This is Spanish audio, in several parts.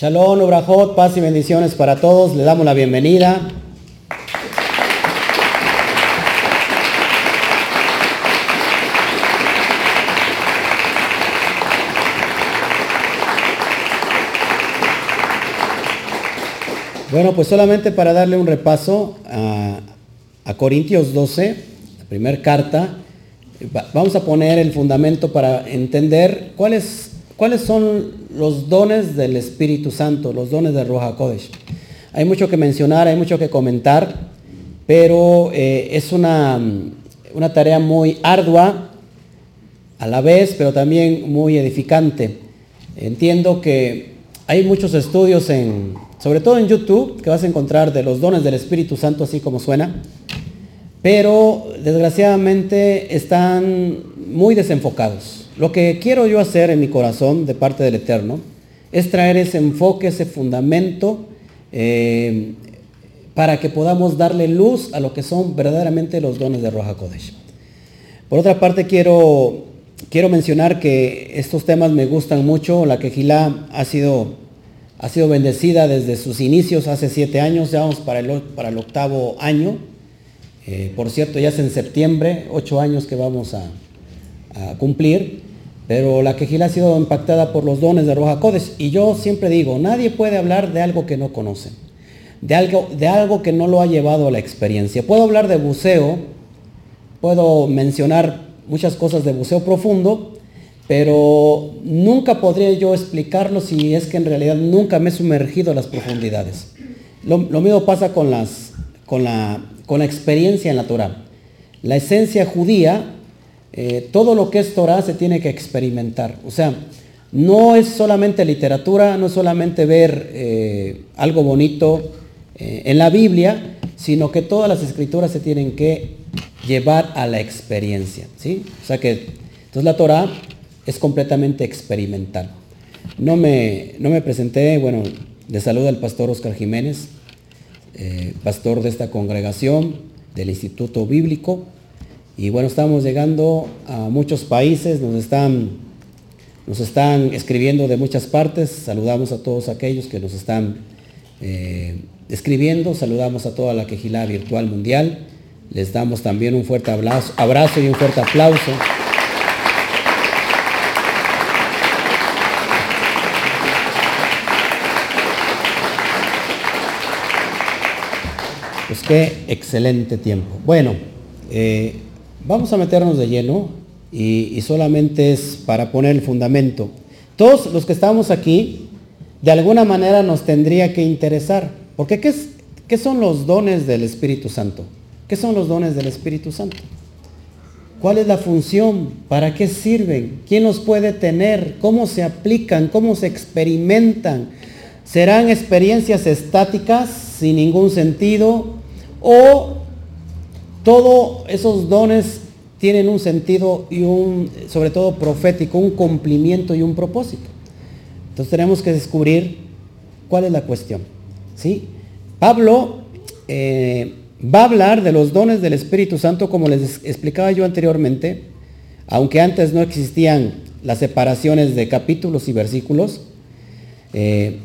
Shalom, Obrajot, paz y bendiciones para todos. Le damos la bienvenida. Bueno, pues solamente para darle un repaso a, a Corintios 12, la primera carta, vamos a poner el fundamento para entender cuáles, cuáles son los dones del Espíritu Santo, los dones de Roja Kodesh. Hay mucho que mencionar, hay mucho que comentar, pero eh, es una, una tarea muy ardua a la vez, pero también muy edificante. Entiendo que hay muchos estudios en, sobre todo en YouTube, que vas a encontrar de los dones del Espíritu Santo, así como suena, pero desgraciadamente están muy desenfocados. Lo que quiero yo hacer en mi corazón de parte del Eterno es traer ese enfoque, ese fundamento, eh, para que podamos darle luz a lo que son verdaderamente los dones de Roja Kodesh. Por otra parte, quiero, quiero mencionar que estos temas me gustan mucho. La quejilá ha sido ha sido bendecida desde sus inicios hace siete años, ya vamos para el, para el octavo año. Eh, por cierto, ya es en septiembre, ocho años que vamos a, cumplir, pero la quejila ha sido impactada por los dones de Roja Codes. Y yo siempre digo, nadie puede hablar de algo que no conoce, de algo, de algo que no lo ha llevado a la experiencia. Puedo hablar de buceo, puedo mencionar muchas cosas de buceo profundo, pero nunca podría yo explicarlo si es que en realidad nunca me he sumergido a las profundidades. Lo, mismo pasa con, las, con, la, con la experiencia en la Torah. La esencia judía, eh, todo lo que es Torah se tiene que experimentar. O sea, no es solamente literatura, no es solamente ver eh, algo bonito eh, en la Biblia, sino que todas las escrituras se tienen que llevar a la experiencia. ¿sí? O sea que, entonces la Torah es completamente experimental. No me, no me presenté, bueno, de saludo al pastor Oscar Jiménez, pastor de esta congregación, del Instituto Bíblico. Y bueno, estamos llegando a muchos países, nos están, nos están escribiendo de muchas partes. Saludamos a todos aquellos que nos están eh, escribiendo. Saludamos a toda la Quejilá Virtual Mundial. Les damos también un fuerte abrazo, abrazo y un fuerte aplauso. Pues qué excelente tiempo. Bueno, eh, vamos a meternos de lleno y, solamente es para poner el fundamento. Todos los que estamos aquí, de alguna manera nos tendría que interesar. Porque ¿qué, es, ¿qué son los dones del Espíritu Santo? ¿Qué son los dones del Espíritu Santo? ¿Cuál es la función? ¿Para qué sirven? ¿Quién los puede tener? ¿Cómo se aplican? ¿Cómo se experimentan? ¿Serán experiencias estáticas sin ningún sentido? o todos esos dones tienen un sentido y un, sobre todo profético, un cumplimiento y un propósito. Entonces tenemos que descubrir cuál es la cuestión. ¿sí? Pablo eh, va a hablar de los dones del Espíritu Santo, como les explicaba yo anteriormente, aunque antes no existían las separaciones de capítulos y versículos, eh,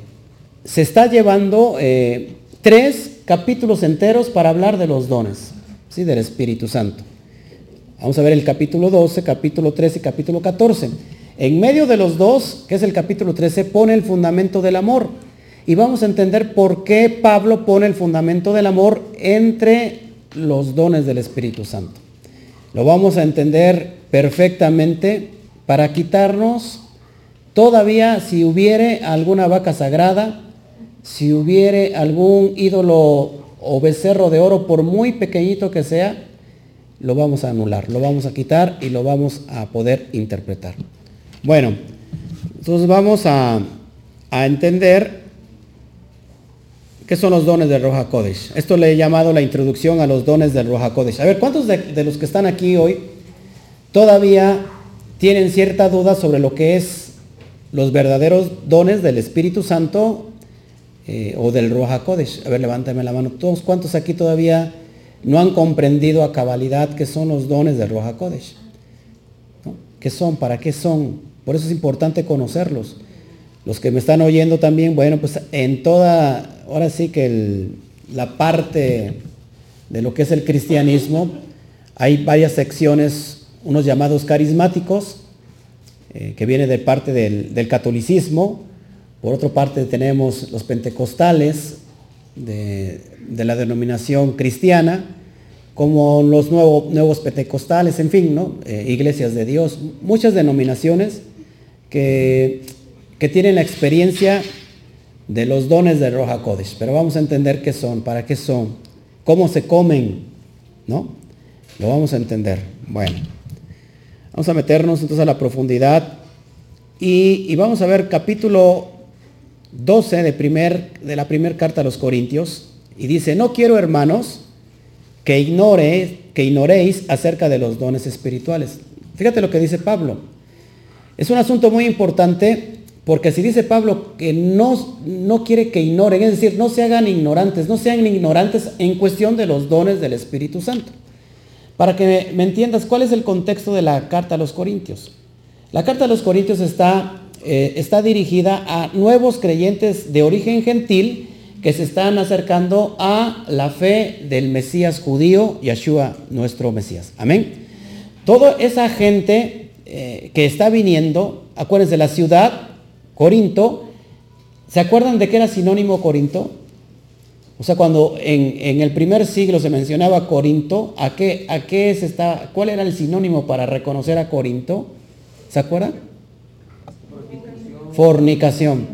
se está llevando eh, tres capítulos enteros para hablar de los dones, ¿sí? del Espíritu Santo. Vamos a ver el capítulo 12, capítulo 13 y capítulo 14. En medio de los dos, que es el capítulo 13, pone el fundamento del amor. Y vamos a entender por qué Pablo pone el fundamento del amor entre los dones del Espíritu Santo. Lo vamos a entender perfectamente para quitarnos todavía si hubiere alguna vaca sagrada si hubiere algún ídolo o becerro de oro, por muy pequeñito que sea, lo vamos a anular, lo vamos a quitar y lo vamos a poder interpretar. Bueno, entonces vamos a, entender qué son los dones del Roja Kodesh. Esto le he llamado la introducción a los dones del Roja Kodesh. A ver, ¿cuántos de, de los que están aquí hoy todavía tienen cierta duda sobre lo que es los verdaderos dones del Espíritu Santo eh, o del Roja Kodesh. A ver, levántame la mano. Todos, ¿cuántos aquí todavía no han comprendido a cabalidad qué son los dones del Roja Kodesh? ¿Qué son? ¿Para qué son? Por eso es importante conocerlos. los que me están oyendo también, bueno, pues en toda, ahora sí que la parte de lo que es el cristianismo, hay varias secciones, unos llamados carismáticos, eh, que viene de parte del, catolicismo, por otra parte tenemos los pentecostales de, la denominación cristiana, como los nuevos pentecostales, en fin, ¿no? Eh, iglesias de Dios, muchas denominaciones que, que, tienen la experiencia de los dones de Roja Kodesh, pero vamos a entender qué son, para qué son, cómo se comen, ¿no? Lo vamos a entender. Bueno, vamos a meternos entonces a la profundidad y, vamos a ver capítulo 12 de, primer, de la primera carta a los Corintios y dice, no quiero hermanos que, ignore, que ignoréis acerca de los dones espirituales. Fíjate lo que dice Pablo. Es un asunto muy importante porque si dice Pablo que no, no quiere que ignoren, es decir, no se hagan ignorantes, no sean ignorantes en cuestión de los dones del Espíritu Santo. Para que me entiendas, ¿cuál es el contexto de la carta a los Corintios? La carta a los Corintios está, eh, está dirigida a nuevos creyentes de origen gentil que se están acercando a la fe del Mesías judío, Yeshua, nuestro Mesías. Amén. Toda esa gente eh, que está viniendo, acuérdense, la ciudad Corinto, ¿se acuerdan de qué era sinónimo Corinto? O sea, cuando en, el primer siglo se mencionaba Corinto, ¿a qué, a qué ¿cuál era el sinónimo para reconocer a Corinto? ¿Se acuerdan? Fornicación.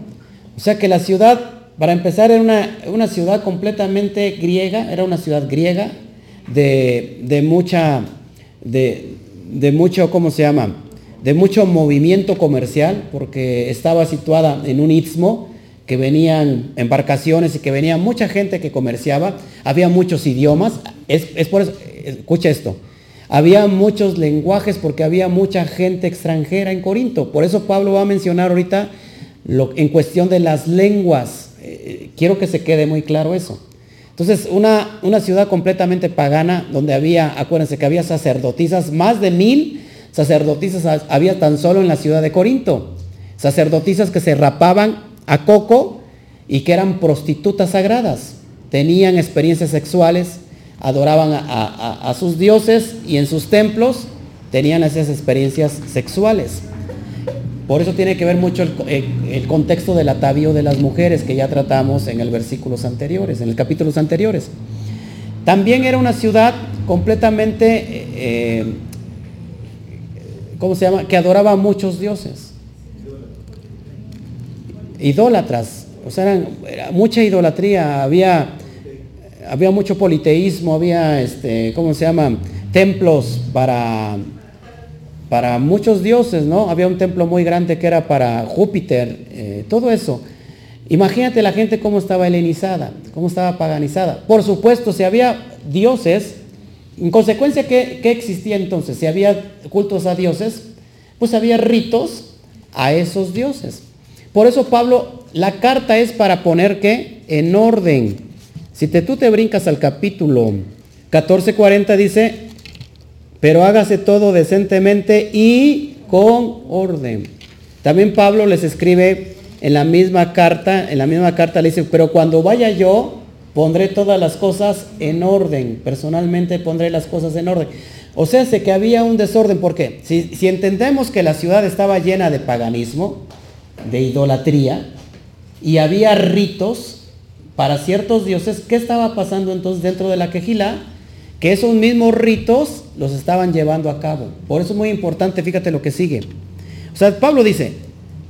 O sea que la ciudad, para empezar, era una, ciudad completamente griega, era una ciudad griega de, de mucha, de, de mucho, ¿cómo se llama? de mucho movimiento comercial, porque estaba situada en un istmo, que venían embarcaciones y que venía mucha gente que comerciaba, había muchos idiomas, es, por eso, escucha esto, había muchos lenguajes porque había mucha gente extranjera en Corinto, por eso Pablo va a mencionar ahorita en cuestión de las lenguas, eh, quiero que se quede muy claro eso. Entonces, una, una ciudad completamente pagana, donde había, acuérdense que había sacerdotisas, más de mil sacerdotisas había tan solo en la ciudad de Corinto. Sacerdotisas que se rapaban a coco y que eran prostitutas sagradas. Tenían experiencias sexuales, adoraban a, sus dioses y en sus templos tenían esas experiencias sexuales. Por eso tiene que ver mucho el, eh, contexto del atavío de las mujeres que ya tratamos en el versículos anteriores, en el capítulos anteriores. También era una ciudad completamente eh, ¿cómo se llama? Que adoraba a muchos dioses. Idólatras. O sea, era mucha idolatría, había, había mucho politeísmo, había, este, ¿cómo se llama? Templos para, para muchos dioses, ¿no? Había un templo muy grande que era para Júpiter, eh, todo eso. Imagínate la gente cómo estaba helenizada, cómo estaba paganizada. Por supuesto, si había dioses, en consecuencia, ¿qué, existía entonces? Si había cultos a dioses, pues había ritos a esos dioses. Por eso Pablo, la carta es para poner que en orden. Si te, tú te brincas al capítulo 14:40 dice, pero hágase todo decentemente y con orden. También Pablo les escribe en la misma carta, en la misma carta le dice, pero cuando vaya yo, pondré todas las cosas en orden. Personalmente pondré las cosas en orden. O sea, sé que había un desorden. ¿Por qué? Si, si entendemos que la ciudad estaba llena de paganismo, de idolatría, y había ritos para ciertos dioses, ¿qué estaba pasando entonces dentro de la quejila? Que esos mismos ritos los estaban llevando a cabo. Por eso es muy importante, fíjate lo que sigue. O sea, Pablo dice,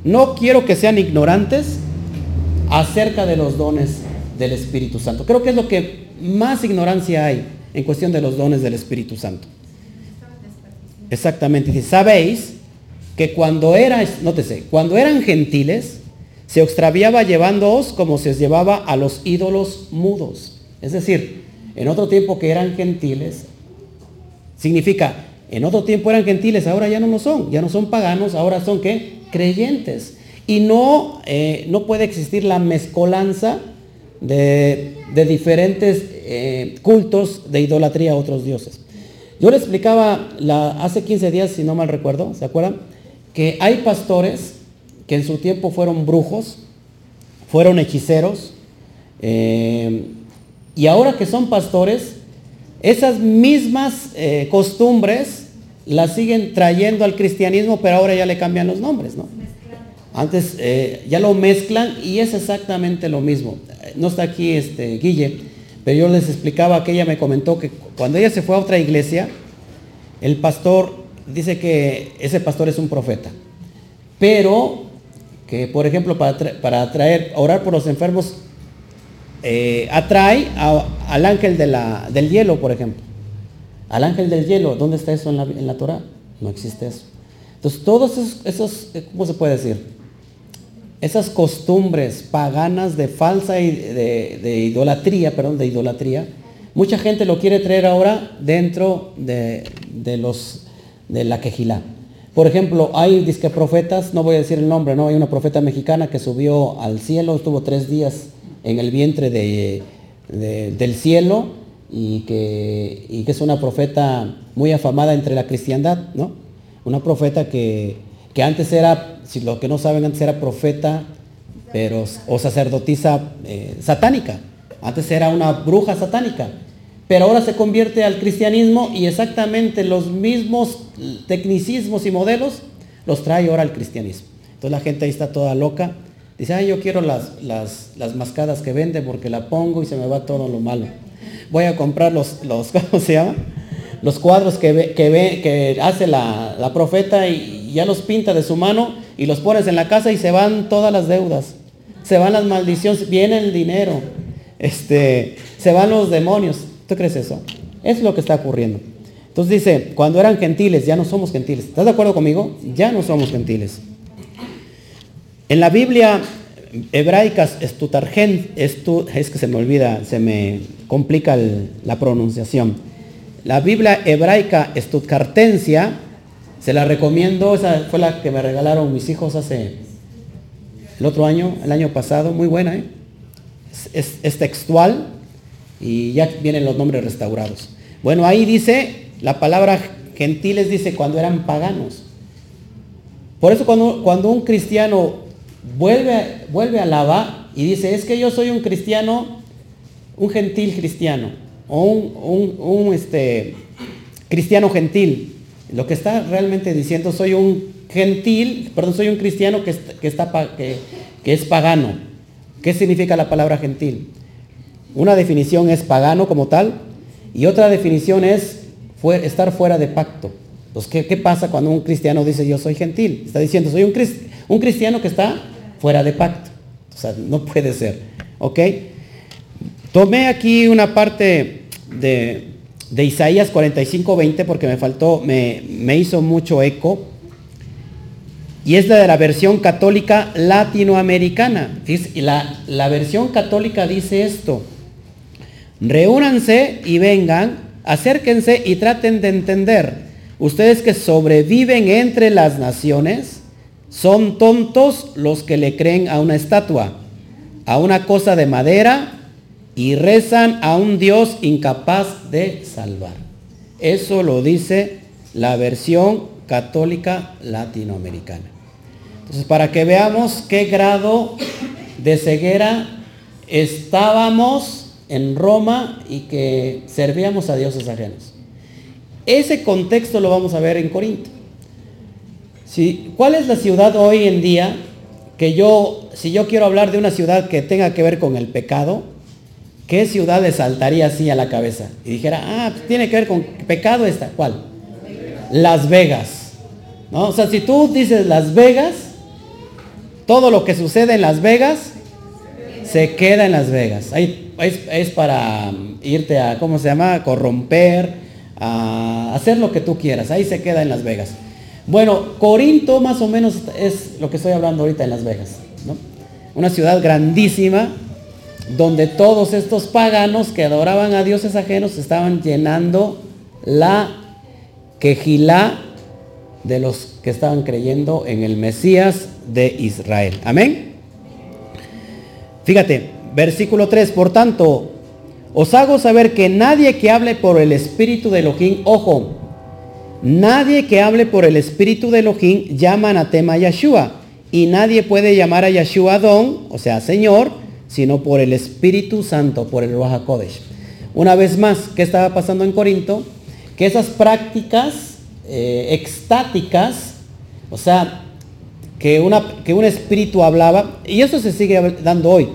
no quiero que sean ignorantes acerca de los dones del Espíritu Santo. Creo que es lo que más ignorancia hay en cuestión de los dones del Espíritu Santo. Exactamente. Dice, sabéis que cuando eran, nótese, cuando eran gentiles, se extraviaba llevándoos como se os llevaba a los ídolos mudos. Es decir, en otro tiempo que eran gentiles, significa, en otro tiempo eran gentiles, ahora ya no lo son, ya no son paganos, ahora son qué? Creyentes. Y no, eh, no puede existir la mezcolanza de, diferentes eh, cultos de idolatría a otros dioses. Yo le explicaba hace 15 días, si no mal recuerdo, ¿se acuerdan? Que hay pastores que en su tiempo fueron brujos, fueron hechiceros, eh, y ahora que son pastores, esas mismas eh, costumbres las siguen trayendo al cristianismo, pero ahora ya le cambian los nombres, ¿no? Antes eh, ya lo mezclan y es exactamente lo mismo. No está aquí este Guille, pero yo les explicaba que ella me comentó que cuando ella se fue a otra iglesia, el pastor dice que ese pastor es un profeta, pero que por ejemplo para, para traer, orar por los enfermos, eh, atrae al ángel del hielo, por ejemplo. Al ángel del hielo, ¿dónde está eso en la, en Torah? No existe eso. Entonces, todos esos, eh, ¿cómo se puede decir? Esas costumbres paganas de falsa de, de, idolatría, perdón, de idolatría, mucha gente lo quiere traer ahora dentro de, los de la quejilá. Por ejemplo, hay disque profetas, no voy a decir el nombre, no, hay una profeta mexicana que subió al cielo, estuvo tres días en el vientre del cielo y que, que, es una profeta muy afamada entre la cristiandad, ¿no? Una profeta que, antes era, si lo que no saben, antes era profeta pero, o sacerdotisa eh, satánica. Antes era una bruja satánica. Pero ahora se convierte al cristianismo y exactamente los mismos tecnicismos y modelos los trae ahora al cristianismo. Entonces la gente ahí está toda loca Dice, ay, yo quiero las, las, mascadas que vende porque la pongo y se me va todo lo malo. Voy a comprar los, los ¿cómo se llama? Los cuadros que, ve, que, que hace la, profeta y ya los pinta de su mano y los pones en la casa y se van todas las deudas. Se van las maldiciones, viene el dinero, este, se van los demonios. ¿Tú crees eso? Es lo que está ocurriendo. Entonces dice, cuando eran gentiles, ya no somos gentiles. ¿Estás de acuerdo conmigo? Ya no somos gentiles. En la Biblia hebraica, estutargen, es que se me olvida, se me complica la pronunciación. La Biblia hebraica estutcartencia, se la recomiendo, esa fue la que me regalaron mis hijos hace el otro año, el año pasado, muy buena, ¿eh? es, textual y ya vienen los nombres restaurados. Bueno, ahí dice, la palabra gentiles dice cuando eran paganos. Por eso cuando, cuando un cristiano vuelve, vuelve a Lava y dice, es que yo soy un cristiano, un gentil cristiano, o un, este, cristiano gentil. Lo que está realmente diciendo, soy un gentil, perdón, soy un cristiano que, que, está, que, que es pagano. ¿Qué significa la palabra gentil? Una definición es pagano como tal y otra definición es estar fuera de pacto. Pues, ¿qué, pasa cuando un cristiano dice yo soy gentil? Está diciendo, soy un, cristiano que está fuera de pacto. O sea, no puede ser. ¿Ok? Tomé aquí una parte de, Isaías 45, 20 porque me faltó, me, hizo mucho eco. Y es la de la versión católica latinoamericana. La, la versión católica dice esto. Reúnanse y vengan, acérquense y traten de entender. Ustedes que sobreviven entre las naciones, son tontos los que le creen a una estatua, a una cosa de madera y rezan a un Dios incapaz de salvar. Eso lo dice la versión católica latinoamericana. Entonces, para que veamos qué grado de ceguera estábamos en Roma y que servíamos a dioses ajenos. Ese contexto lo vamos a ver en Corinto. ¿Cuál es la ciudad hoy en día que yo, si yo quiero hablar de una ciudad que tenga que ver con el pecado, ¿qué ciudad le saltaría así a la cabeza? Y dijera, ah, pues tiene que ver con pecado esta. ¿Cuál? Las Vegas. ¿No? O sea, si tú dices Las Vegas, todo lo que sucede en Las Vegas se queda en Las Vegas. Ahí es, es, para irte a, ¿cómo se llama? Corromper, a hacer lo que tú quieras. Ahí se queda en Las Vegas. Bueno, Corinto más o menos es lo que estoy hablando ahorita en Las Vegas. Una ciudad grandísima donde todos estos paganos que adoraban a dioses ajenos estaban llenando la quejilá de los que estaban creyendo en el Mesías de Israel. Amén. Fíjate, versículo 3, por tanto, os hago saber que nadie que hable por el Espíritu de Elohim, ojo, Nadie que hable por el Espíritu de Elohim llama anatema a Yeshua. Y nadie puede llamar a Yeshua Don, o sea, Señor, sino por el Espíritu Santo, por el Ruach Kodesh. Una vez más, ¿qué estaba pasando en Corinto? Que esas prácticas eh, extáticas, o sea, que, que un espíritu hablaba, y eso se sigue dando hoy.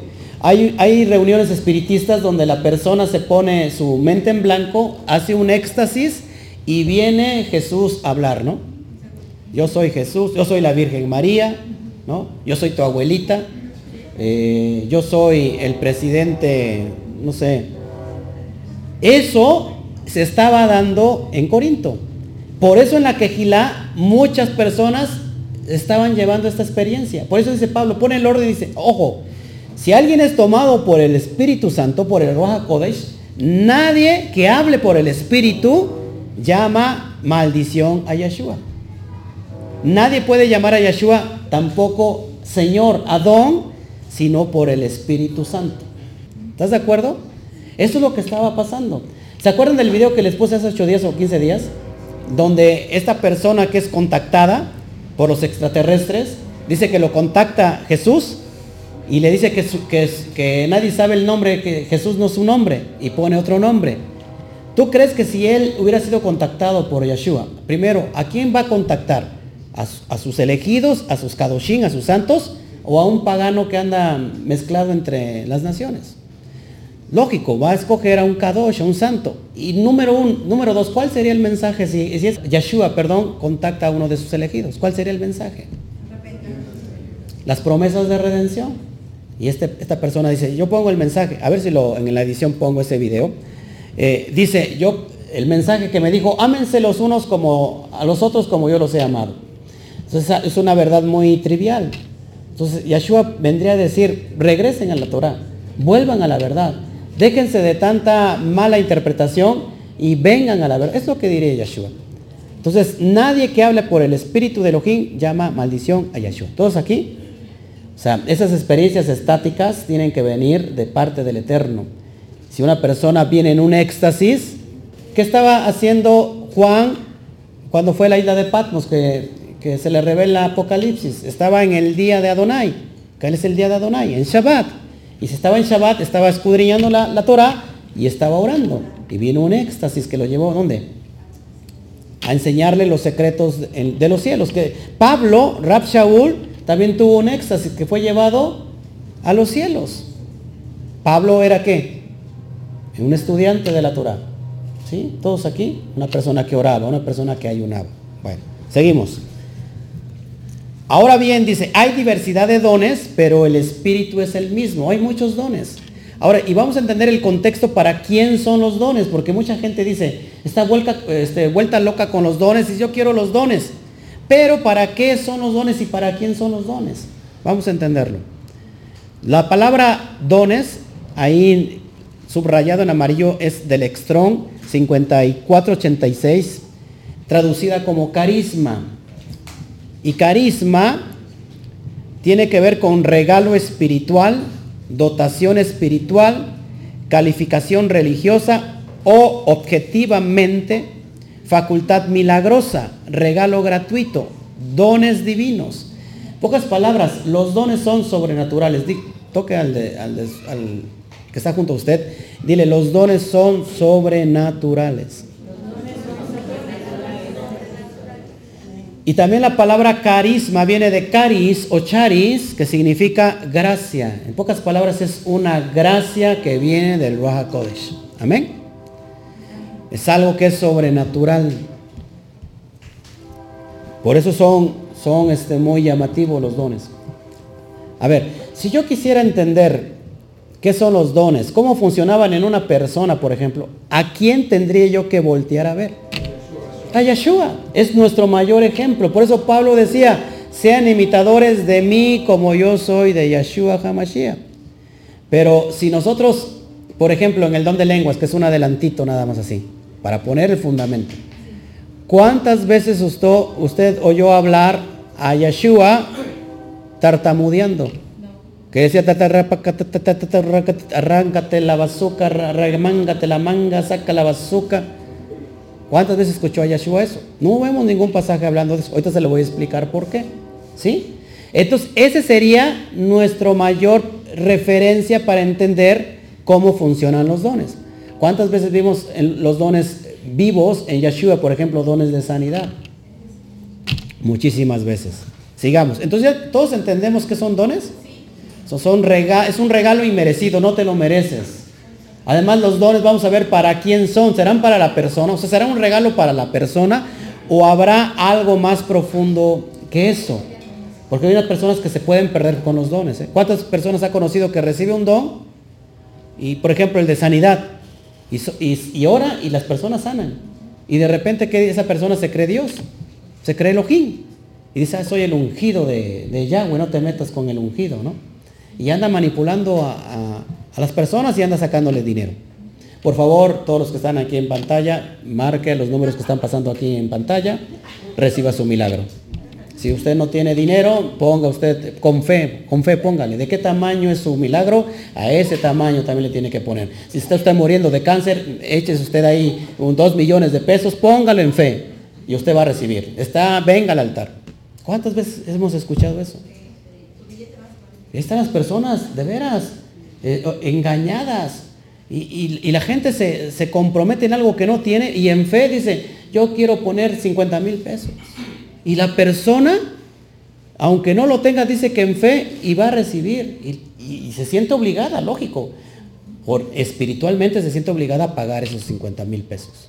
Hay, reuniones espiritistas donde la persona se pone su mente en blanco, hace un éxtasis y viene Jesús a hablar, ¿no? Yo soy Jesús, yo soy la Virgen María, ¿no? Yo soy tu abuelita, eh, yo soy el presidente, no sé. Eso se estaba dando en Corinto. Por eso en la quejilá muchas personas estaban llevando esta experiencia. Por eso dice Pablo, pone el orden y dice, ojo, si alguien es tomado por el Espíritu Santo, por el Roja Kodesh, nadie que hable por el Espíritu llama maldición a Yeshua. Nadie puede llamar a Yeshua tampoco Señor, Adón, sino por el Espíritu Santo. ¿Estás de acuerdo? Eso es lo que estaba pasando. ¿Se acuerdan del video que les puse hace 8 días o 15 días? Donde esta persona que es contactada por los extraterrestres, dice que lo contacta Jesús y le dice que, que, que nadie sabe el nombre, que Jesús no es su nombre y pone otro nombre. ¿Tú crees que si él hubiera sido contactado por Yeshua, primero, ¿a quién va a contactar? ¿A, a sus elegidos, a sus kadoshim, a sus santos? ¿O a un pagano que anda mezclado entre las naciones? Lógico, va a escoger a un kadosh, a un santo. Y número uno, número dos, ¿cuál sería el mensaje si, si es Yeshua, perdón, contacta a uno de sus elegidos? ¿Cuál sería el mensaje? Las promesas de redención. Y este, esta persona dice, yo pongo el mensaje, a ver si lo, en la edición pongo ese video. Eh, dice, yo, el mensaje que me dijo, ámense los unos como a los otros como yo los he amado. Entonces es una verdad muy trivial. Entonces Yeshua vendría a decir, regresen a la Torah, vuelvan a la verdad. Déjense de tanta mala interpretación y vengan a la verdad. Es lo que diría Yeshua. Entonces, nadie que hable por el espíritu de Elohim llama maldición a Yeshua. ¿Todos aquí? O sea, esas experiencias estáticas tienen que venir de parte del Eterno. Si una persona viene en un éxtasis, ¿qué estaba haciendo Juan cuando fue a la isla de Patmos que, que se le revela Apocalipsis? Estaba en el día de Adonai. ¿Cuál es el día de Adonai? En Shabbat. Y si estaba en Shabbat, estaba escudriñando la, la Torah y estaba orando. Y vino un éxtasis que lo llevó, ¿dónde? A enseñarle los secretos de los cielos. Que Pablo, Rab Shaul, también tuvo un éxtasis que fue llevado a los cielos. Pablo era qué? Un estudiante de la Torah. ¿Sí? Todos aquí, una persona que oraba, una persona que ayunaba. Bueno, seguimos. Ahora bien, dice, hay diversidad de dones, pero el espíritu es el mismo. Hay muchos dones. Ahora, y vamos a entender el contexto para quién son los dones, porque mucha gente dice, está vuelta, este, vuelta loca con los dones y yo quiero los dones. Pero ¿para qué son los dones y para quién son los dones? Vamos a entenderlo. La palabra dones, ahí subrayado en amarillo, es del Extrón 5486, traducida como carisma. Y carisma tiene que ver con regalo espiritual, dotación espiritual, calificación religiosa o objetivamente facultad milagrosa, regalo gratuito, dones divinos. Pocas palabras, los dones son sobrenaturales. toque al, al que está junto a usted, dile, los dones son sobrenaturales. Y también la palabra carisma viene de caris o charis, que significa gracia. En pocas palabras es una gracia que viene del Ruach Kodesh. Amén. Es algo que es sobrenatural. Por eso son, son este, muy llamativos los dones. A ver, si yo quisiera entender qué son los dones, cómo funcionaban en una persona, por ejemplo, ¿a quién tendría yo que voltear a ver? A Yeshua. Es nuestro mayor ejemplo. Por eso Pablo decía, sean imitadores de mí como yo soy de Yeshua Hamashiach. Pero si nosotros, por ejemplo, en el don de lenguas, que es un adelantito nada más así, para poner el fundamento. ¿Cuántas veces usted, oyó hablar a Yeshua tartamudeando? Que decía, arráncate la bazuca, arremángate la manga, saca la bazuca. ¿Cuántas veces escuchó a Yeshua eso? No vemos ningún pasaje hablando de eso. Ahorita se lo voy a explicar por qué. ¿Sí? Entonces, ese sería nuestro mayor referencia para entender cómo funcionan los dones. ¿Cuántas veces vimos los dones vivos en Yeshua, por ejemplo, dones de sanidad? Muchísimas veces. Sigamos. Entonces, ¿ya todos entendemos que son dones? Son es un regalo inmerecido, no te lo mereces. Además, los dones vamos a ver para quién son. ¿Serán para la persona? O sea, ¿será un regalo para la persona o habrá algo más profundo que eso? Porque hay unas personas que se pueden perder con los dones. ¿eh? ¿Cuántas personas ha conocido que recibe un don? Y por ejemplo el de sanidad. Y, ora y las personas sanan. Y de repente que esa persona se cree Dios. Se cree Elohim. Y dice, ah, soy el ungido de, de, Yahweh, no te metas con el ungido, ¿no? Y anda manipulando a, a las personas y anda sacándole dinero. Por favor, todos los que están aquí en pantalla, marque los números que están pasando aquí en pantalla, reciba su milagro. Si usted no tiene dinero, ponga usted con fe, con fe póngale. ¿De qué tamaño es su milagro? A ese tamaño también le tiene que poner. Si usted está muriendo de cáncer, échese usted ahí 2 millones de pesos, póngale en fe y usted va a recibir. Está, venga al altar. ¿Cuántas veces hemos escuchado eso? Están las personas, de veras, eh, engañadas. Y, la gente se, se compromete en algo que no tiene y en fe dice, yo quiero poner 50 mil pesos. Y la persona, aunque no lo tenga, dice que en fe y va a recibir. Y, se siente obligada, lógico. Espiritualmente se siente obligada a pagar esos 50 mil pesos.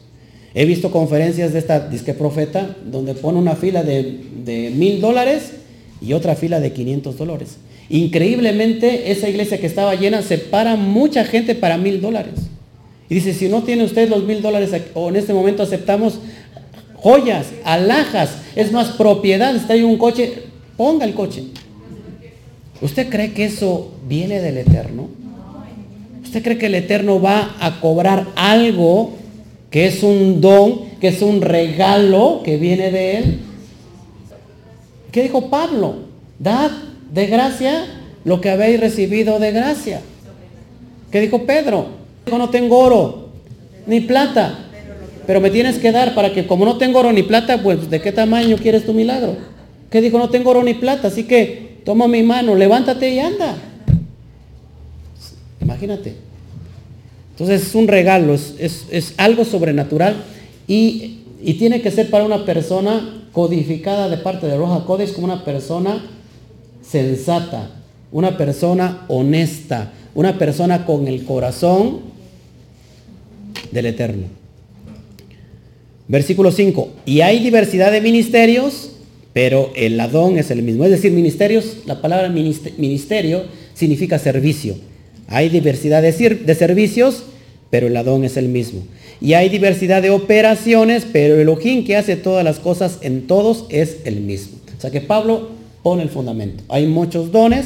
He visto conferencias de esta disque profeta donde pone una fila de mil dólares y otra fila de 500 dólares. Increíblemente, esa iglesia que estaba llena separa mucha gente para mil dólares. Y dice, si no tiene usted los mil dólares o en este momento aceptamos joyas, alhajas, es más propiedad, está ahí un coche, ponga el coche. ¿Usted cree que eso viene del Eterno? ¿Usted cree que el Eterno va a cobrar algo que es un don, que es un regalo que viene de Él? ¿Qué dijo Pablo? Dad de gracia lo que habéis recibido de gracia. ¿Qué dijo Pedro? Dijo, no tengo oro ni plata, pero me tienes que dar para que como no tengo oro ni plata, pues ¿de qué tamaño quieres tu milagro? ¿Qué dijo? No tengo oro ni plata, así que toma mi mano, levántate y anda. Imagínate. Entonces es un regalo, es, algo sobrenatural y, tiene que ser para una persona codificada de parte de Roja Codes como una persona sensata, una persona honesta, una persona con el corazón del Eterno. Versículo 5. Y hay diversidad de ministerios, pero el ladón es el mismo. Es decir, ministerios, la palabra ministerio significa servicio. Hay diversidad de, servicios, pero el ladón es el mismo. Y hay diversidad de operaciones, pero el ojín que hace todas las cosas en todos es el mismo. O sea que Pablo pone el fundamento. Hay muchos dones,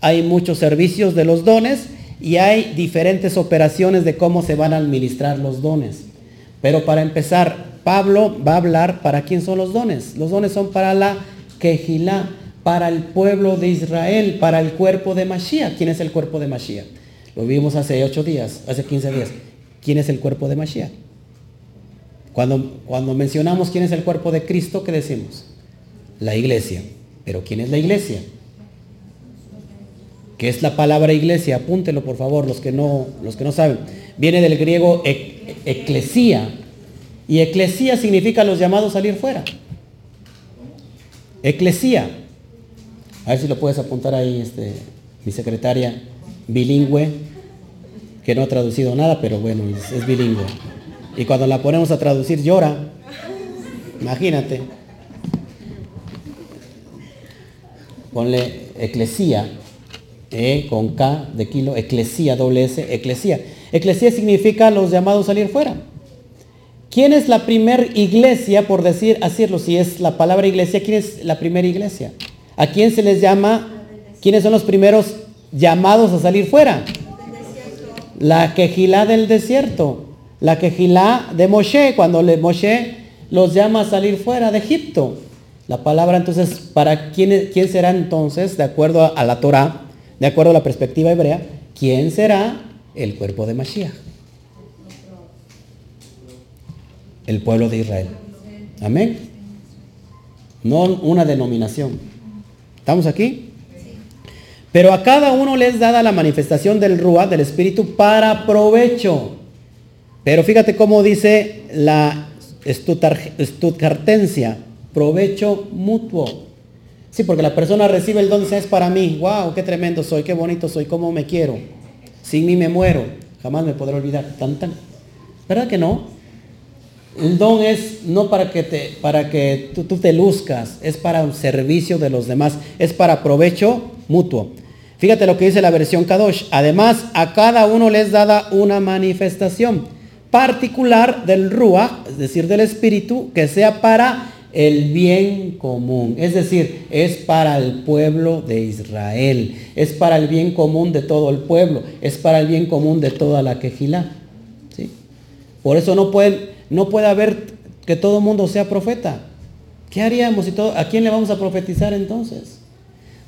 hay muchos servicios de los dones y hay diferentes operaciones de cómo se van a administrar los dones. Pero para empezar, Pablo va a hablar para quién son los dones. Los dones son para la quejilá, para el pueblo de Israel, para el cuerpo de Mashiach. ¿Quién es el cuerpo de Mashiach? Lo vimos hace ocho días, hace 15 días. ¿Quién es el cuerpo de Mashiach? Cuando, cuando mencionamos quién es el cuerpo de Cristo, ¿qué decimos? La iglesia. Pero ¿quién es la iglesia? ¿Qué es la palabra iglesia? Apúntelo por favor, los que no, los que no saben. Viene del griego eclesía. Y eclesía significa los llamados a salir fuera. Eclesía. A ver si lo puedes apuntar ahí, este, mi secretaria bilingüe, que no ha traducido nada, pero bueno, es bilingüe. Y cuando la ponemos a traducir llora. Imagínate. Ponle eclesía, e con K de kilo, eclesía, doble S, eclesía. Eclesía significa los llamados a salir fuera. ¿Quién es la primera iglesia, por decir, decirlo, si es la palabra iglesia, quién es la primera iglesia? ¿A quién se les llama? ¿Quiénes son los primeros llamados a salir fuera? La quejilá del desierto, la quejilá de Moshe, cuando le, Moshe los llama a salir fuera de Egipto. La palabra entonces, ¿para quién, quién será entonces, de acuerdo a la Torah, de acuerdo a la perspectiva hebrea, quién será el cuerpo de Mashiach? El pueblo de Israel. Amén. No una denominación. ¿Estamos aquí? Pero a cada uno les dada la manifestación del Rúa, del Espíritu, para provecho. Pero fíjate cómo dice la Stuttgartensia, provecho mutuo. Sí, porque la persona recibe el don y es para mí. Wow, qué tremendo soy, qué bonito soy, cómo me quiero. Sin mí me muero. Jamás me podré olvidar. Tan, tan. ¿Verdad que no? El don es no para que, te, para que tú, tú te luzcas, es para un servicio de los demás, es para provecho mutuo. Fíjate lo que dice la versión Kadosh. Además, a cada uno les dada una manifestación particular del Ruach, es decir, del Espíritu, que sea para el bien común. Es decir, es para el pueblo de Israel. Es para el bien común de todo el pueblo. Es para el bien común de toda la quejilá. ¿sí? Por eso no puede, no puede haber que todo el mundo sea profeta. ¿Qué haríamos si todo, a quién le vamos a profetizar entonces?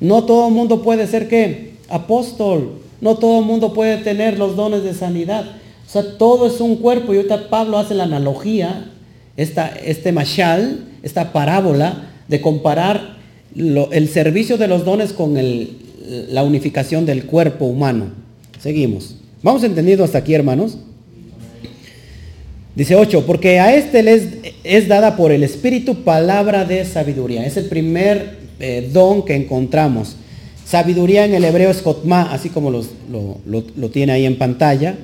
No todo el mundo puede ser qué? Apóstol. No todo el mundo puede tener los dones de sanidad. O sea, todo es un cuerpo. Y ahorita Pablo hace la analogía, esta, este mashal, esta parábola de comparar el servicio de los dones con la unificación del cuerpo humano. Seguimos. ¿Vamos entendido hasta aquí, hermanos? Dice 8, porque a este les es dada por el Espíritu palabra de sabiduría. Es el primer eh, don que encontramos. Sabiduría en el hebreo es jotma, así como lo, lo tiene ahí en pantalla.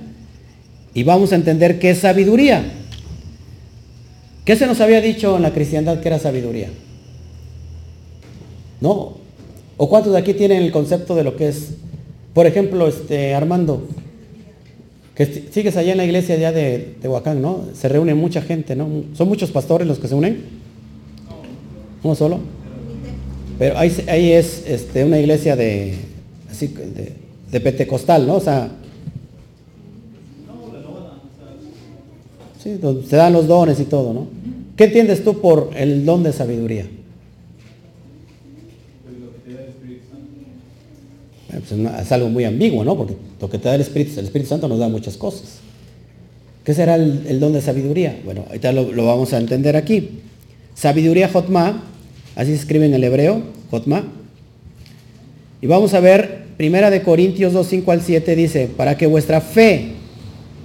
Y vamos a entender qué es sabiduría. ¿Qué se nos había dicho en la cristiandad que era sabiduría? ¿No? ¿O cuántos de aquí tienen el concepto de lo que es? Por ejemplo, este Armando, que sigues allá en la iglesia ya de Tehuacán, ¿no? Se reúne mucha gente, ¿no? ¿Son muchos pastores los que se unen? ¿Uno solo? Pero ahí, es este, una iglesia de, así, de, de pentecostal, ¿no? O sea, se dan los dones y todo, ¿no? ¿Qué entiendes tú por el don de sabiduría? Pues es algo muy ambiguo, ¿no? Porque lo que te da el Espíritu, el Espíritu Santo nos da muchas cosas. ¿Qué será el, don de sabiduría? Bueno, ahorita lo, lo, vamos a entender aquí. Sabiduría Jotma, así se escribe en el hebreo, Jotma. Y vamos a ver, primera de Corintios 2, 5 al 7 dice, para que vuestra fe,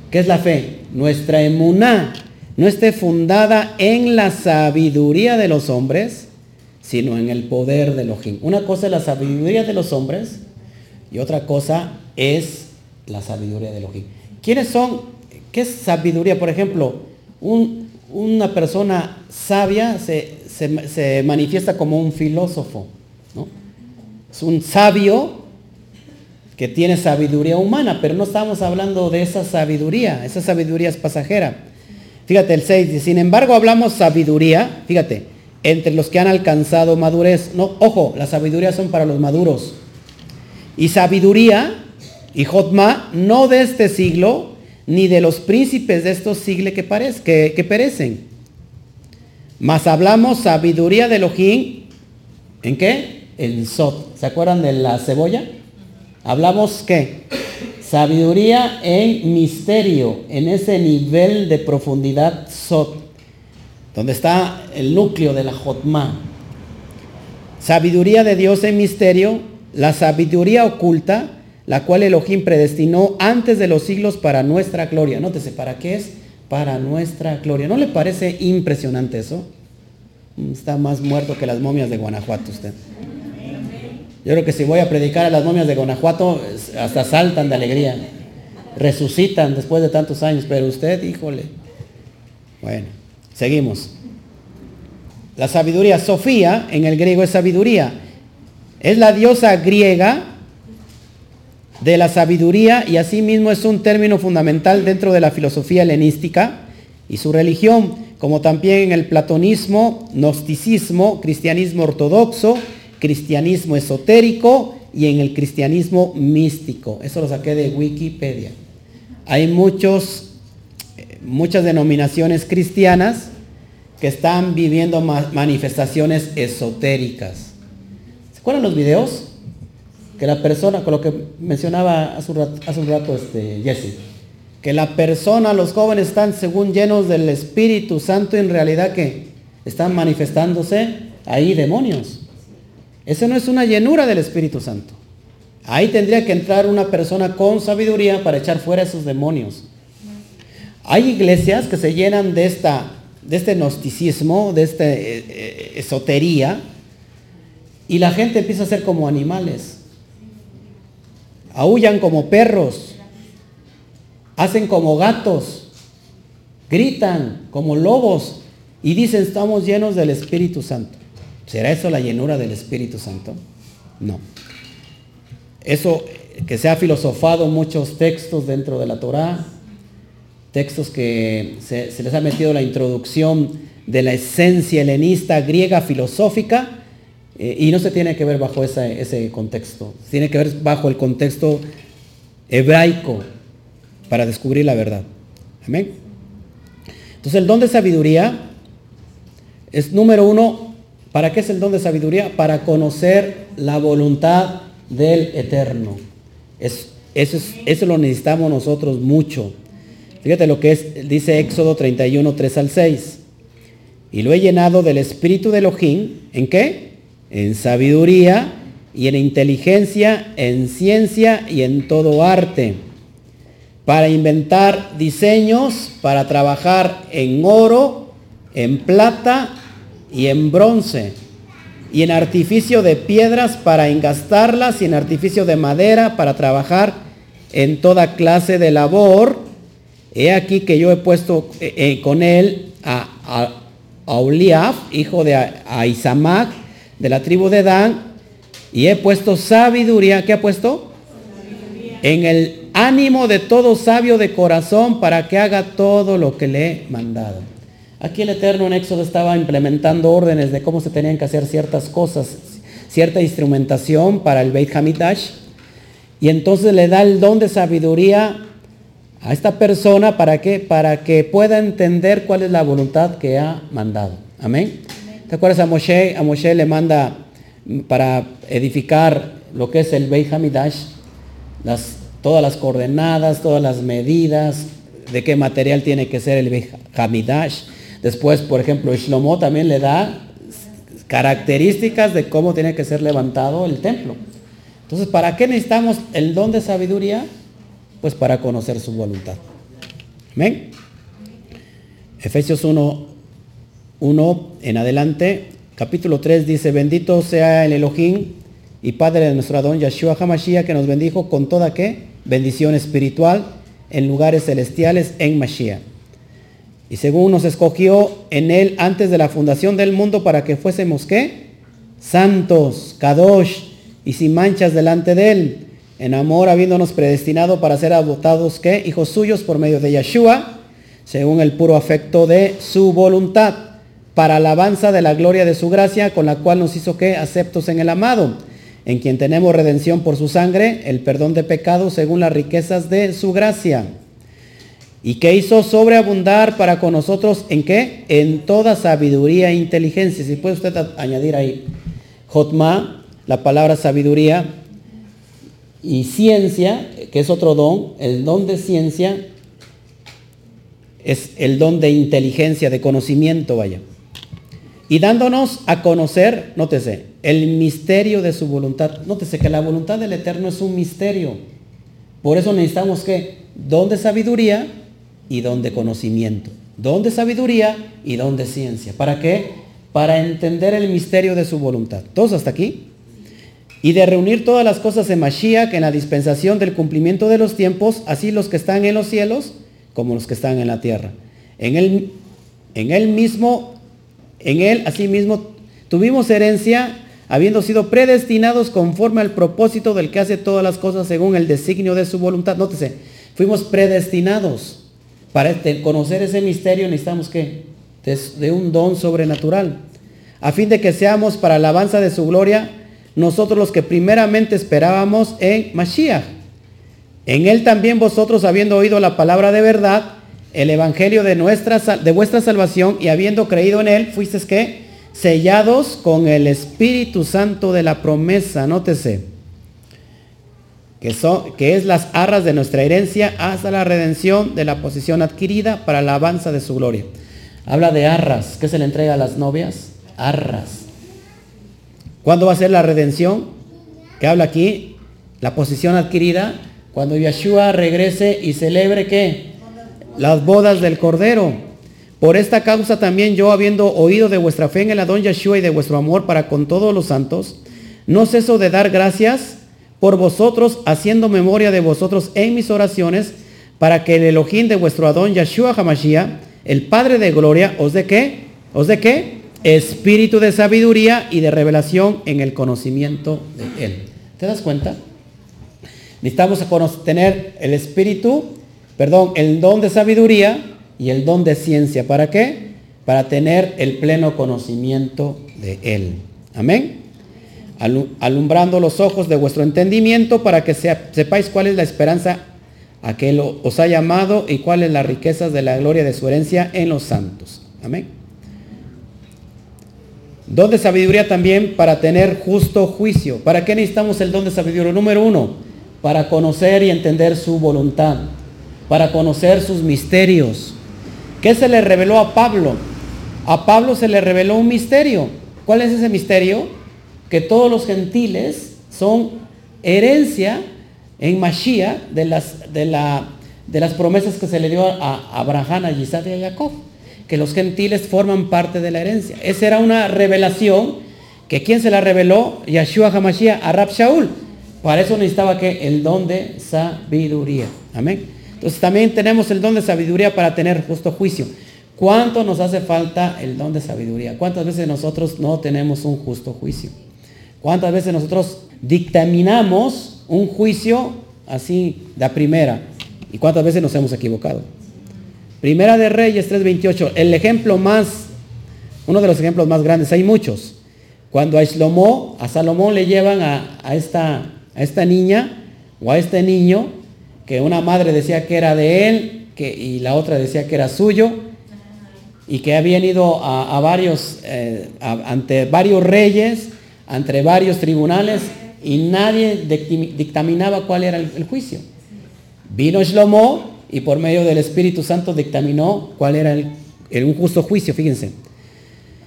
¿qué es la fe? Nuestra emuná no esté fundada en la sabiduría de los hombres, sino en el poder de Elohim. Una cosa es la sabiduría de los hombres y otra cosa es la sabiduría de Elohim. ¿Quiénes son? ¿Qué es sabiduría? Por ejemplo, una persona sabia se, manifiesta como un filósofo. ¿no? Es un sabio que tiene sabiduría humana, pero no estamos hablando de esa sabiduría, esa sabiduría es pasajera. Fíjate el 6, sin embargo hablamos sabiduría, fíjate, entre los que han alcanzado madurez. No, ojo, la sabiduría son para los maduros. Y sabiduría y Jotma no de este siglo, ni de los príncipes de estos siglos que, que, que perecen. Mas hablamos sabiduría de Elohim, ¿en qué? En Sot. ¿Se acuerdan de la cebolla? Hablamos qué? Sabiduría en misterio, en ese nivel de profundidad Sot, donde está el núcleo de la Jotma. Sabiduría de Dios en misterio, la sabiduría oculta, la cual Elohim predestinó antes de los siglos para nuestra gloria. Nótese, ¿para qué es? Para nuestra gloria. ¿No le parece impresionante eso? Está más muerto que las momias de Guanajuato usted. Yo creo que si voy a predicar a las momias de Guanajuato, hasta saltan de alegría. Resucitan después de tantos años, pero usted, híjole. Bueno, seguimos. La sabiduría, Sofía, en el griego es sabiduría. Es la diosa griega de la sabiduría y asimismo es un término fundamental dentro de la filosofía helenística y su religión, como también en el platonismo, gnosticismo, cristianismo ortodoxo, cristianismo esotérico y en el cristianismo místico. Eso lo saqué de Wikipedia. Hay muchos, muchas denominaciones cristianas que están viviendo manifestaciones esotéricas. ¿Se acuerdan los videos? Que la persona, con lo que mencionaba hace un rato, hace rato este, Jesse, que la persona, los jóvenes están según llenos del Espíritu Santo, en realidad que están manifestándose ahí demonios. Esa no es una llenura del Espíritu Santo. Ahí tendría que entrar una persona con sabiduría para echar fuera esos demonios. Hay iglesias que se llenan de, esta, de este gnosticismo, de esta eh, eh, esotería, y la gente empieza a ser como animales. Aullan como perros, hacen como gatos, gritan como lobos y dicen estamos llenos del Espíritu Santo. ¿Será eso la llenura del Espíritu Santo? No. Eso que se ha filosofado muchos textos dentro de la Torá, textos que se, les ha metido la introducción de la esencia helenista griega filosófica, eh, y no se tiene que ver bajo ese contexto, tiene que ver bajo el contexto hebraico para descubrir la verdad. Amén. Entonces el don de sabiduría es número uno, ¿para qué es el don de sabiduría? Para conocer la voluntad del Eterno. Es, eso, es, eso lo necesitamos nosotros mucho. Fíjate lo que es, dice Éxodo 31, 3 al 6. Y lo he llenado del espíritu de Elohim, ¿en qué? En sabiduría y en inteligencia, en ciencia y en todo arte, para inventar diseños, para trabajar en oro, en plata y en bronce, y en artificio de piedras para engastarlas, y en artificio de madera para trabajar en toda clase de labor. He aquí que yo he puesto eh, eh, con él a, a, hijo de Aizamac, de la tribu de Dan, y he puesto sabiduría. ¿Qué ha puesto? En el ánimo de todo sabio de corazón para que haga todo lo que le he mandado. Aquí el Eterno en Éxodo estaba implementando órdenes de cómo se tenían que hacer ciertas cosas, cierta instrumentación para el Beit Hamidash. Y entonces le da el don de sabiduría a esta persona para que, para que pueda entender cuál es la voluntad que ha mandado. Amén. ¿Te acuerdas a Moshe? A Moshe le manda para edificar lo que es el Beit Hamidash, las, todas las coordenadas, todas las medidas, de qué material tiene que ser el Beit Hamidash Después, por ejemplo, Shlomo también le da características de cómo tiene que ser levantado el templo. Entonces, ¿para qué necesitamos el don de sabiduría? Pues para conocer su voluntad. Amén. Efesios 1, 1 en adelante, capítulo 3 dice, bendito sea el Elohim y Padre de nuestro Adón Yeshua HaMashiach que nos bendijo con toda qué? Bendición espiritual en lugares celestiales en Mashiach y según nos escogió en él antes de la fundación del mundo para que fuésemos qué? Santos, kadosh y sin manchas delante de él, en amor habiéndonos predestinado para ser adoptados qué? Hijos suyos por medio de Yeshua, según el puro afecto de su voluntad, para alabanza de la gloria de su gracia, con la cual nos hizo que aceptos en el amado, en quien tenemos redención por su sangre, el perdón de pecados según las riquezas de su gracia y que hizo sobreabundar para con nosotros en qué? En toda sabiduría e inteligencia. Si puede usted añadir ahí, Jotma, la palabra sabiduría y ciencia, que es otro don, el don de ciencia es el don de inteligencia, de conocimiento, vaya. Y dándonos a conocer, nótese, el misterio de su voluntad. Nótese que la voluntad del Eterno es un misterio. Por eso necesitamos que don de sabiduría y don de conocimiento, don de sabiduría y don de ciencia. ¿Para qué? Para entender el misterio de su voluntad. ¿Todos hasta aquí? Y de reunir todas las cosas en Mashiach, en la dispensación del cumplimiento de los tiempos, así los que están en los cielos como los que están en la tierra. En él, en él mismo, en él asimismo tuvimos herencia, habiendo sido predestinados conforme al propósito del que hace todas las cosas según el designio de su voluntad. Nótese, fuimos predestinados. Para este, conocer ese misterio necesitamos que de un don sobrenatural, a fin de que seamos para alabanza de su gloria nosotros los que primeramente esperábamos en Mashiach. En él también vosotros, habiendo oído la palabra de verdad, el evangelio de, nuestra, de vuestra salvación y habiendo creído en él, fuisteis que sellados con el Espíritu Santo de la promesa, nótese que, son, que es las arras de nuestra herencia hasta la redención de la posición adquirida para la alabanza de su gloria. Habla de arras. ¿Qué se le entrega a las novias? Arras. ¿Cuándo va a ser la redención? Que habla aquí, la posición adquirida, cuando Yeshua regrese y celebre qué? Las bodas del Cordero. Por esta causa también yo, habiendo oído de vuestra fe en el Adón Yeshua y de vuestro amor para con todos los santos, no ceso de dar gracias por vosotros, haciendo memoria de vosotros en mis oraciones, para que el Elohim de vuestro Adón Yeshua Hamashiach, el Padre de gloria, os de qué? ¿Os de qué? Espíritu de sabiduría y de revelación en el conocimiento de Él. ¿Te das cuenta? Necesitamos tener el espíritu, perdón, el don de sabiduría y el don de ciencia. ¿Para qué? Para tener el pleno conocimiento de Él. Amén. Alumbrando los ojos de vuestro entendimiento para que sepáis cuál es la esperanza a que os ha llamado y cuáles las riquezas de la gloria de su herencia en los santos. Amén. Don de sabiduría también para tener justo juicio. ¿Para qué necesitamos el don de sabiduría? Número uno, para conocer y entender su voluntad, para conocer sus misterios. ¿Qué se le reveló a Pablo? A Pablo se le reveló un misterio. ¿Cuál es ese misterio? Que todos los gentiles son herencia en Mashiach de las, de, la, de las promesas que se le dio a Abraham, a Isaac y a Jacob. Que los gentiles forman parte de la herencia. Esa era una revelación que ¿quién se la reveló? Yeshua HaMashiach a Rab Shaul para eso necesitaba que el don de sabiduría. Amén. Entonces también tenemos el don de sabiduría para tener justo juicio. ¿Cuánto nos hace falta el don de sabiduría? ¿Cuántas veces nosotros no tenemos un justo juicio? ¿Cuántas veces nosotros dictaminamos un juicio así de primera? ¿Y cuántas veces nos hemos equivocado? Primera de Reyes 3.28, el ejemplo más, uno de los ejemplos más grandes, hay muchos. Cuando a a Salomón le llevan a, esta niña o a este niño que una madre decía que era de él y la otra decía que era suyo y que habían ido a, eh, ante varios reyes, ante varios tribunales y nadie dictaminaba cuál era el, juicio. Vino Shlomo y por medio del Espíritu Santo dictaminó cuál era el, el, un justo juicio, fíjense.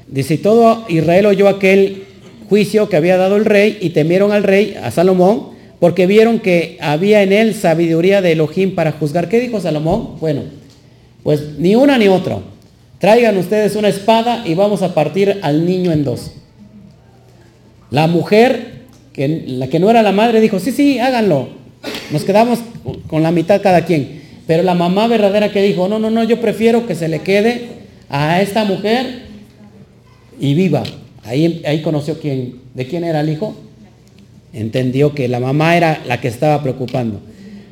Dice, todo Israel oyó aquel juicio que había dado el rey y temieron al rey, a Salomón, porque vieron que había en él sabiduría de Elohim para juzgar. ¿Qué dijo Salomón? Bueno, pues ni una ni otra. Traigan ustedes una espada y vamos a partir al niño en dos. La mujer, que, la que no era la madre, dijo, sí, sí, háganlo. Nos quedamos con la mitad cada quien. Pero la mamá verdadera que dijo, no, no, no, yo prefiero que se le quede a esta mujer y viva. Ahí, conoció quién, de quién era el hijo. Entendió que la mamá era la que estaba preocupando.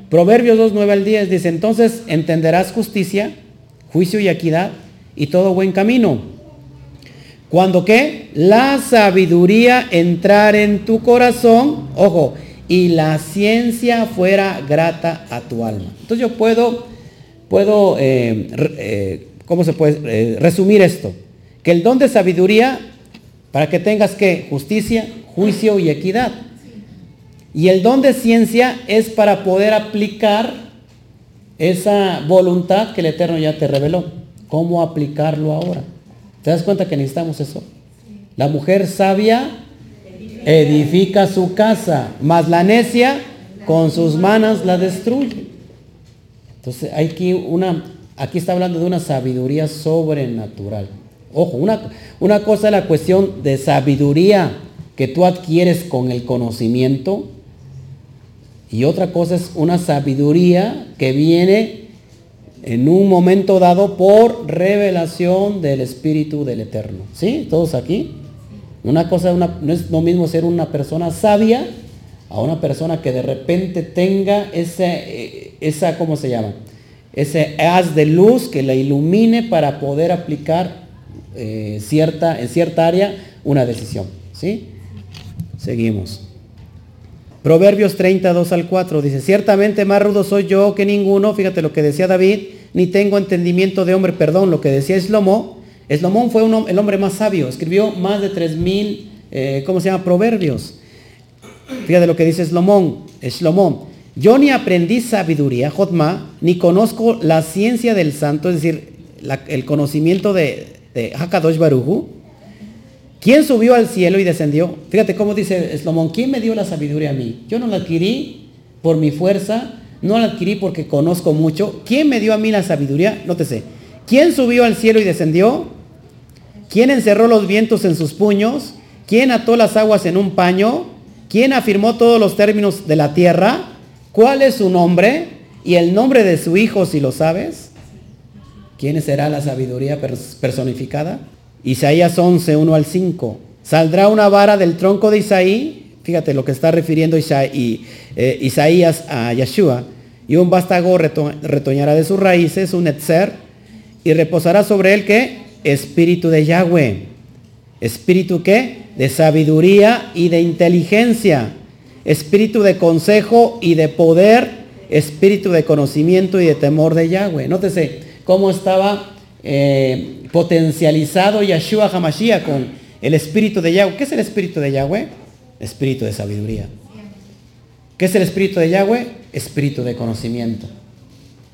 Proverbios 2, 9 al 10 dice, entonces entenderás justicia, juicio y equidad y todo buen camino. Cuando qué? La sabiduría entrar en tu corazón, ojo, y la ciencia fuera grata a tu alma. Entonces yo puedo, puedo, eh, eh, ¿cómo se puede eh, resumir esto? Que el don de sabiduría para que tengas que justicia, juicio y equidad. Y el don de ciencia es para poder aplicar esa voluntad que el Eterno ya te reveló. ¿Cómo aplicarlo ahora? ¿Te das cuenta que necesitamos eso? La mujer sabia edifica su casa, mas la necia con sus manos la destruye. Entonces aquí una, aquí está hablando de una sabiduría sobrenatural. Ojo, una, una cosa es la cuestión de sabiduría que tú adquieres con el conocimiento y otra cosa es una sabiduría que viene en un momento dado por revelación del Espíritu del Eterno. ¿Sí? ¿Todos aquí? Una cosa no es lo mismo ser una persona sabia a una persona que de repente tenga ese, eh, esa, ¿cómo se llama? Ese haz de luz que la ilumine para poder aplicar eh, cierta, en cierta área una decisión. ¿sí? Seguimos. Proverbios 32 al 4 dice, ciertamente más rudo soy yo que ninguno, fíjate lo que decía David, ni tengo entendimiento de hombre, perdón, lo que decía Eslomo, Eslomón fue el hombre más sabio, escribió más de 3000, eh, ¿cómo se llama? Proverbios. Fíjate lo que dice Eslomón, Eslomón, yo ni aprendí sabiduría, Jotma, ni conozco la ciencia del santo, es decir, el conocimiento de, de Hakadosh Baruhu, ¿Quién subió al cielo y descendió? Fíjate cómo dice Slomón, ¿quién me dio la sabiduría a mí? Yo no la adquirí por mi fuerza, no la adquirí porque conozco mucho. ¿Quién me dio a mí la sabiduría? Nótese. ¿Quién subió al cielo y descendió? ¿Quién encerró los vientos en sus puños? ¿Quién ató las aguas en un paño? ¿Quién afirmó todos los términos de la tierra? ¿Cuál es su nombre? ¿Y el nombre de su hijo si lo sabes? ¿Quién será la sabiduría personificada? Isaías 11, 1 al 5. Saldrá una vara del tronco de Isaí, fíjate lo que está refiriendo eh, Isaías a Yeshua, y un vástago retoñará de sus raíces, un etzer, y reposará sobre él que espíritu de Yahweh. ¿Espíritu qué? De sabiduría y de inteligencia. Espíritu de consejo y de poder. Espíritu de conocimiento y de temor de Yahweh. Nótese cómo estaba eh, potencializado Yeshua Hamashiach con el espíritu de Yahweh. ¿Qué es el espíritu de Yahweh? Espíritu de sabiduría. ¿Qué es el espíritu de Yahweh? Espíritu de conocimiento.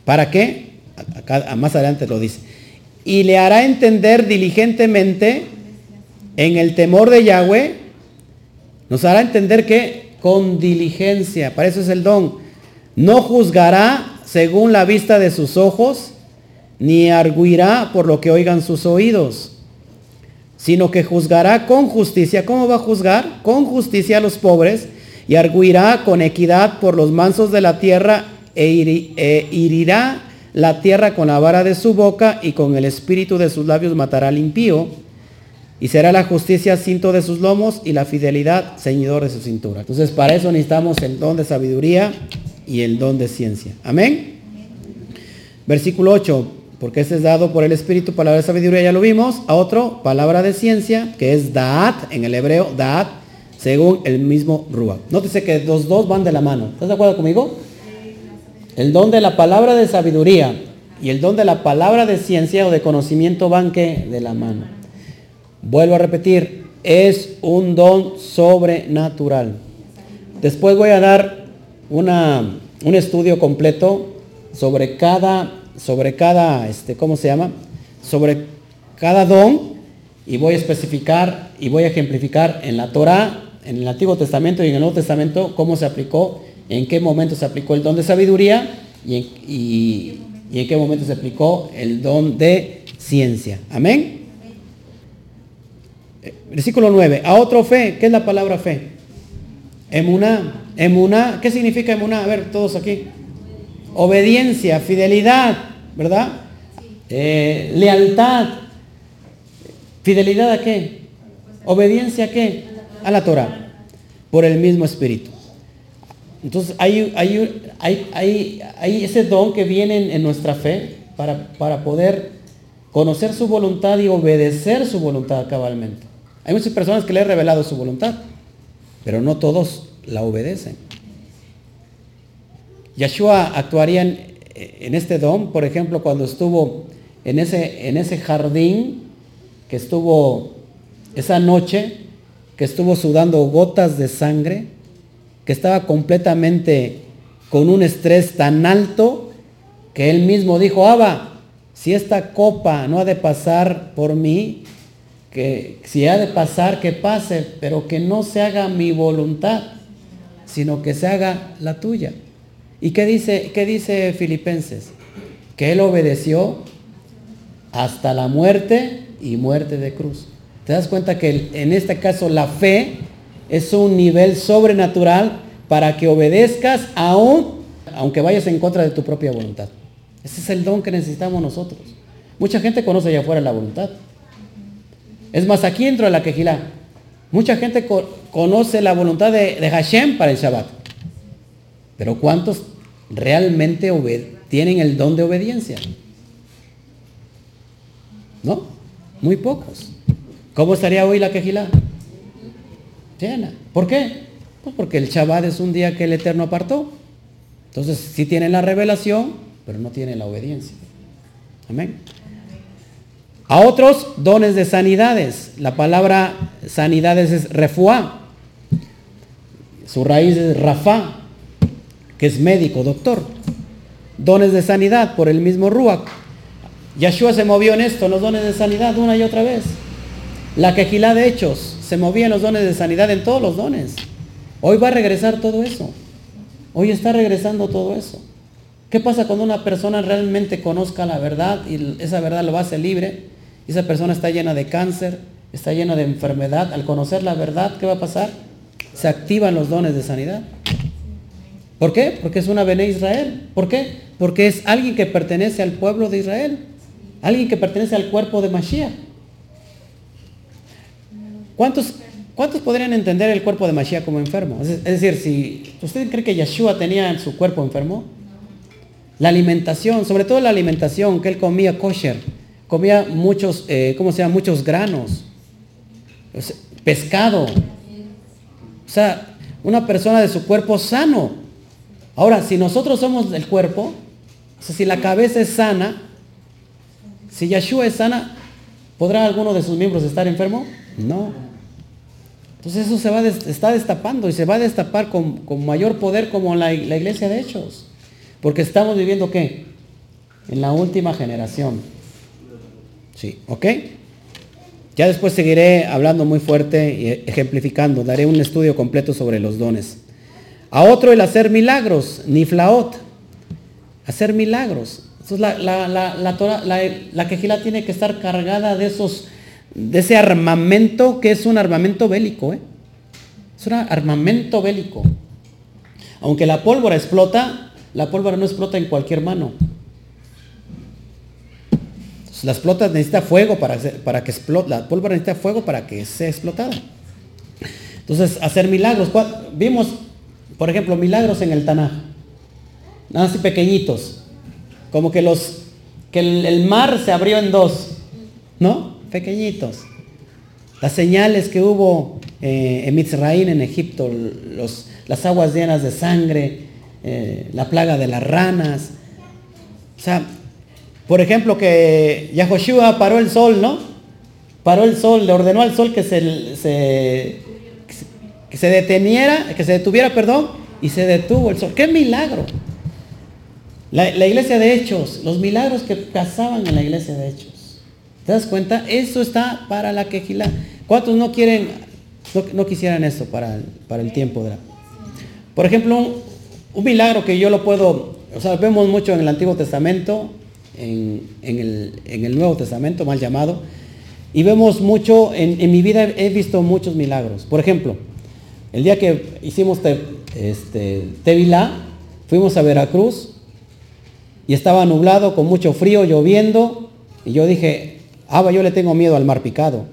¿Para qué? Más adelante lo dice. Y le hará entender diligentemente en el temor de Yahweh. Nos hará entender que con diligencia, para eso es el don. No juzgará según la vista de sus ojos, ni arguirá por lo que oigan sus oídos, sino que juzgará con justicia. ¿Cómo va a juzgar? Con justicia a los pobres y arguirá con equidad por los mansos de la tierra e, herirá e la tierra con la vara de su boca y con el espíritu de sus labios matará al impío. Y será la justicia cinto de sus lomos y la fidelidad ceñidor de su cintura. Entonces para eso necesitamos el don de sabiduría y el don de ciencia. Amén. Versículo 8 porque ese es dado por el Espíritu, palabra de sabiduría, ya lo vimos, a otro, palabra de ciencia, que es Da'at, en el hebreo, Da'at, según el mismo Rúa. Nótese que los dos van de la mano. ¿Estás de acuerdo conmigo? El don de la palabra de sabiduría y el don de la palabra de ciencia o de conocimiento van que de la mano. Vuelvo a repetir, es un don sobrenatural. Después voy a dar una, un estudio completo sobre cada sobre cada, este, ¿cómo se llama? Sobre cada don y voy a especificar y voy a ejemplificar en la Torah, en el Antiguo Testamento y en el Nuevo Testamento cómo se aplicó, en qué momento se aplicó el don de sabiduría y en, qué momento se aplicó el don de ciencia. Amén. Eh, versículo 9. A otro fe. ¿Qué es la palabra fe? Emuná. Emuná. ¿Qué significa emuná? A ver, todos aquí obediencia, fidelidad, ¿verdad? Eh, lealtad. ¿Fidelidad a qué? ¿Obediencia a qué? A la Torah. Por el mismo espíritu. Entonces hay, hay, hay, ese don que viene en, nuestra fe para, para poder conocer su voluntad y obedecer su voluntad cabalmente. Hay muchas personas que le he revelado su voluntad, pero no todos la obedecen. Yeshua actuaría en, este don, por ejemplo, cuando estuvo en ese, en ese jardín, que estuvo esa noche, que estuvo sudando gotas de sangre, que estaba completamente con un estrés tan alto, que él mismo dijo, Abba, si esta copa no ha de pasar por mí, que si ha de pasar, que pase, pero que no se haga mi voluntad, sino que se haga la tuya. ¿Y qué dice, qué dice Filipenses? Que él obedeció hasta la muerte y muerte de cruz. ¿Te das cuenta que en este caso la fe es un nivel sobrenatural para que obedezcas aún, aunque vayas en contra de tu propia voluntad? Ese es el don que necesitamos nosotros. Mucha gente conoce allá afuera la voluntad. Es más, aquí dentro de la quejilá, mucha gente conoce la voluntad de, de Hashem para el Shabbat. Pero ¿cuántos realmente tienen el don de obediencia? ¿No? Muy pocos. ¿Cómo estaría hoy la quejilá? Llena. ¿Por qué? Pues porque el Shabbat es un día que el Eterno apartó. Entonces sí tienen la revelación, pero no tienen la obediencia. Amén. A otros dones de sanidades. La palabra sanidades es refuá. Su raíz es rafá que es médico, doctor. Dones de sanidad por el mismo Ruach. Yeshua se movió en esto, los dones de sanidad una y otra vez. La quejilá de hechos, se movían los dones de sanidad en todos los dones. Hoy va a regresar todo eso. Hoy está regresando todo eso. ¿Qué pasa cuando una persona realmente conozca la verdad y esa verdad lo hace libre? Esa persona está llena de cáncer, está llena de enfermedad. Al conocer la verdad, ¿qué va a pasar? Se activan los dones de sanidad. ¿Por qué? Porque es una Bene Israel. ¿Por qué? Porque es alguien que pertenece al pueblo de Israel. Alguien que pertenece al cuerpo de Mashiach. ¿Cuántos, ¿Cuántos podrían entender el cuerpo de Mashiach como enfermo? Es, decir, si usted cree que Yeshua tenía en su cuerpo enfermo, la alimentación, sobre todo la alimentación, que él comía kosher, comía muchos, eh, ¿cómo se llama? Muchos granos, pescado. O sea, una persona de su cuerpo sano. Ahora, si nosotros somos del cuerpo, o sea, si la cabeza es sana, si Yeshua es sana, ¿podrá alguno de sus miembros estar enfermo? No. Entonces eso se va está destapando y se va a destapar con, mayor poder como la, la, iglesia de Hechos. Porque estamos viviendo qué? En la última generación. Sí, ¿ok? Ya después seguiré hablando muy fuerte y ejemplificando. Daré un estudio completo sobre los dones. A otro el hacer milagros, niflaot. Hacer milagros. La, la, la, la, la quejila tiene que estar cargada de esos de ese armamento que es un armamento bélico. ¿eh? Es un armamento bélico. Aunque la pólvora explota, la pólvora no explota en cualquier mano. Las explotas necesita fuego para, para que explote. La pólvora necesita fuego para que sea explotada. Entonces, hacer milagros. Vimos, por ejemplo, milagros en el Tanaj. Nada así pequeñitos. Como que los que el mar se abrió en dos. ¿No? pequeñitos. Las señales que hubo eh, en Mitzraín, en Egipto, los, las aguas llenas de sangre, eh, la plaga de las ranas. O sea, por ejemplo, que Yahoshua paró el sol, ¿no? Paró el sol, le ordenó al sol que se, se, que se deteniera, que se detuviera, perdón, y se detuvo el sol. ¡Qué milagro! La, la iglesia de Hechos, los milagros que pasaban en la iglesia de Hechos. ¿Te das cuenta? Eso está para la quejila. ¿Cuántos no quieren, no, quisieran esto para, para el tiempo? De Por ejemplo, un, milagro que yo lo puedo, o sea, vemos mucho en el Antiguo Testamento, en, el, Nuevo Testamento, mal llamado, y vemos mucho, en, mi vida he visto muchos milagros. Por ejemplo, el día que hicimos te, este, Tevilá, fuimos a Veracruz y estaba nublado, con mucho frío, lloviendo, y yo dije, Ah, yo le tengo miedo al mar picado.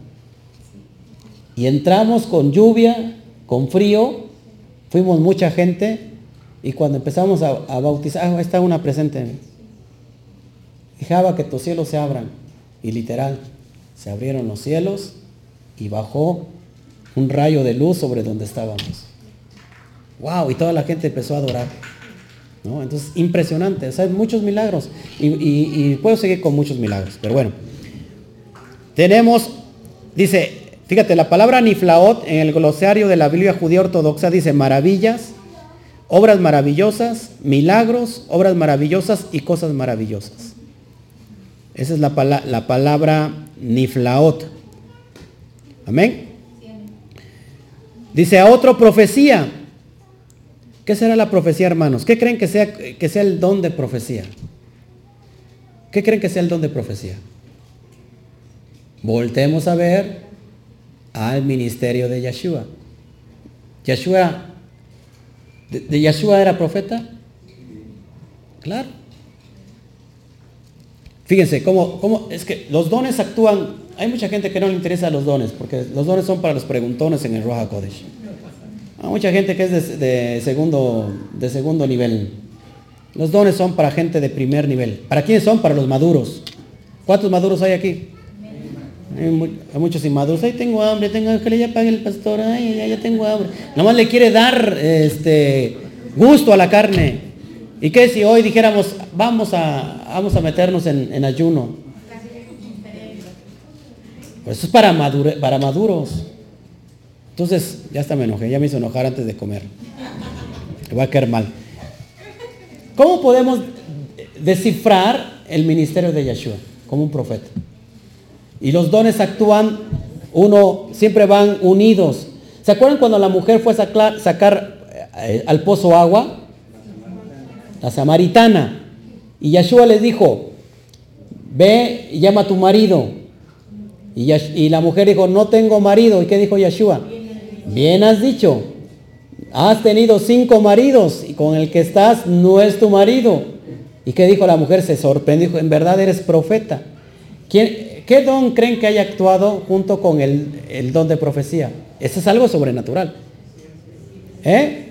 Y entramos con lluvia, con frío, fuimos mucha gente y cuando empezamos a, bautizar, ah, está una presente. Dejaba que tus cielos se abran. Y literal, se abrieron los cielos y bajó un rayo de luz sobre donde estábamos. ¡Wow! Y toda la gente empezó a adorar. ¿no? Entonces, impresionante. O sea, muchos milagros. y puedo seguir con muchos milagros. Pero bueno. Tenemos, dice, fíjate, la palabra niflaot en el glosario de la Biblia judía ortodoxa dice maravillas, obras maravillosas, milagros, obras maravillosas y cosas maravillosas. Esa es la, la palabra niflaot. Amén. Dice a otro profecía. ¿Qué será la profecía, hermanos? ¿Qué creen que sea, que sea el don de profecía? ¿Qué creen que sea el don de profecía? Voltemos a ver al ministerio de Yeshua. Yeshua, ¿de, Yeshua era profeta? Claro. Fíjense, cómo, cómo, es que los dones actúan, hay mucha gente que no le interesa los dones, porque los dones son para los preguntones en el Roja Kodesh. Hay mucha gente que es de, segundo, de segundo nivel. Los dones son para gente de primer nivel. ¿Para quiénes son? Para los maduros. ¿Cuántos maduros hay aquí? Hay, muchos inmaduros, ay tengo hambre, tengo que ya pague el pastor, ay ya, ya tengo hambre. Nomás le quiere dar este gusto a la carne. ¿Y qué si hoy dijéramos, vamos a, vamos a meternos en, ayuno? Pues eso es para, para maduros. Entonces, ya hasta me enojé, ya me hizo enojar antes de comer. Me va a caer mal. ¿Cómo podemos descifrar el ministerio de Yeshua como un profeta? Y los dones actúan Uno, siempre van unidos. ¿Se acuerdan cuando la mujer fue a sacar, eh, al pozo agua? La samaritana. Y Yeshua les dijo, ve y llama a tu marido. Y, la mujer dijo, no tengo marido. ¿Y qué dijo Yeshua? Bien has dicho. Has tenido cinco maridos y con el que estás no es tu marido. ¿Y qué dijo la mujer? Se sorprendió. Dijo, en verdad eres profeta. ¿Qué don creen que haya actuado junto con el, don de profecía? Eso es algo sobrenatural. ¿Eh?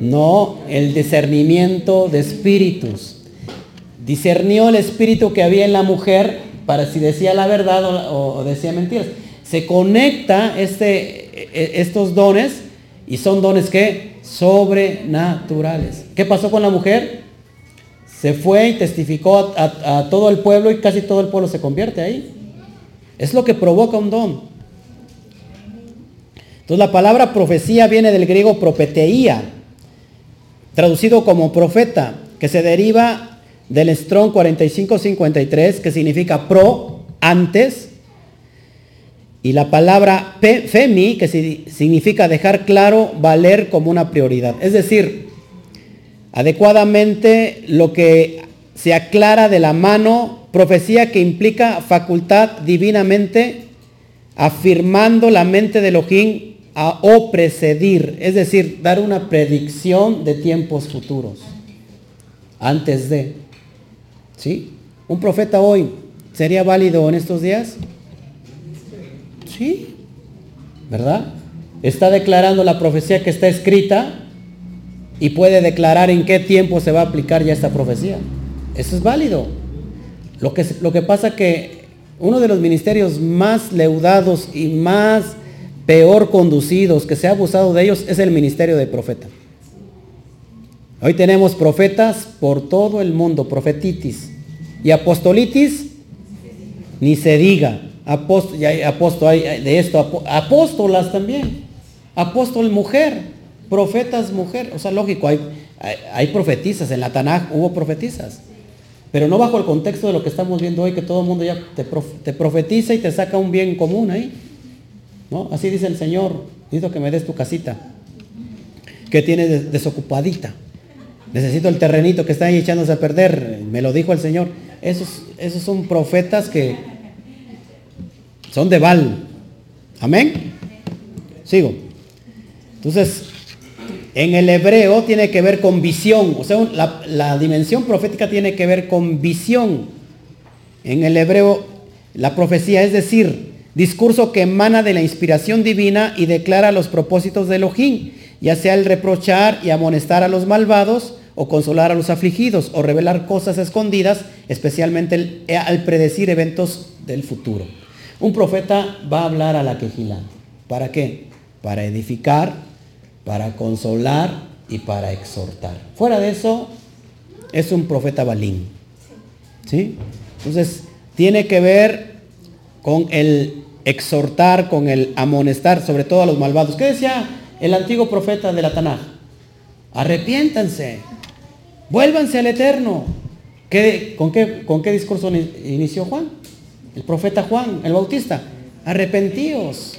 No, el discernimiento de espíritus. Discernió el espíritu que había en la mujer para si decía la verdad o, decía mentiras. Se conecta este, e, e, estos dones y son dones que sobrenaturales. ¿Qué pasó con la mujer? Se fue y testificó a, todo el pueblo y casi todo el pueblo se convierte ahí. Es lo que provoca un don. Entonces la palabra profecía viene del griego propeteía, traducido como profeta, que se deriva del Strong 4553, que significa pro, antes, y la palabra femi, que significa dejar claro, valer como una prioridad. Es decir, adecuadamente lo que se aclara de la mano, profecía que implica facultad divinamente afirmando la mente de Elohim a, o precedir, es decir, dar una predicción de tiempos futuros, antes de. ¿Sí? ¿Un profeta hoy sería válido en estos días? Sí, ¿verdad? Está declarando la profecía que está escrita y puede declarar en qué tiempo se va a aplicar ya esta profecía. Eso es válido. Lo que, lo que pasa que uno de los ministerios más leudados y más peor conducidos, que se ha abusado de ellos, es el ministerio de profeta. Hoy tenemos profetas por todo el mundo, profetitis. Y apostolitis, ni se diga. Apóstol, de esto, apóstolas también. Apóstol mujer profetas mujer. O sea, lógico, hay, hay, profetizas, en la Tanaj hubo profetizas. Pero no bajo el contexto de lo que estamos viendo hoy, que todo el mundo ya te, profetiza y te saca un bien común ahí. ¿No? Así dice el Señor, necesito que me des tu casita, que tienes desocupadita. Necesito el terrenito que está ahí echándose a perder. Me lo dijo el Señor. Esos, esos son profetas que son de Val. Amén. Sigo. Entonces, en el hebreo tiene que ver con visión, o sea, la, dimensión profética tiene que ver con visión. En el hebreo, la profecía es decir, discurso que emana de la inspiración divina y declara los propósitos de Elohim, ya sea el reprochar y amonestar a los malvados, o consolar a los afligidos, o revelar cosas escondidas, especialmente al predecir eventos del futuro. Un profeta va a hablar a la quejila. ¿Para qué? Para edificar, para consolar y para exhortar. Fuera de eso, es un profeta balín. ¿Sí? Entonces, tiene que ver con el exhortar, con el amonestar, sobre todo a los malvados. ¿Qué decía el antiguo profeta de la Tanaj? Arrepiéntanse, vuélvanse al Eterno. con, qué, ¿Con qué discurso inició Juan? El profeta Juan, el Bautista. Arrepentíos,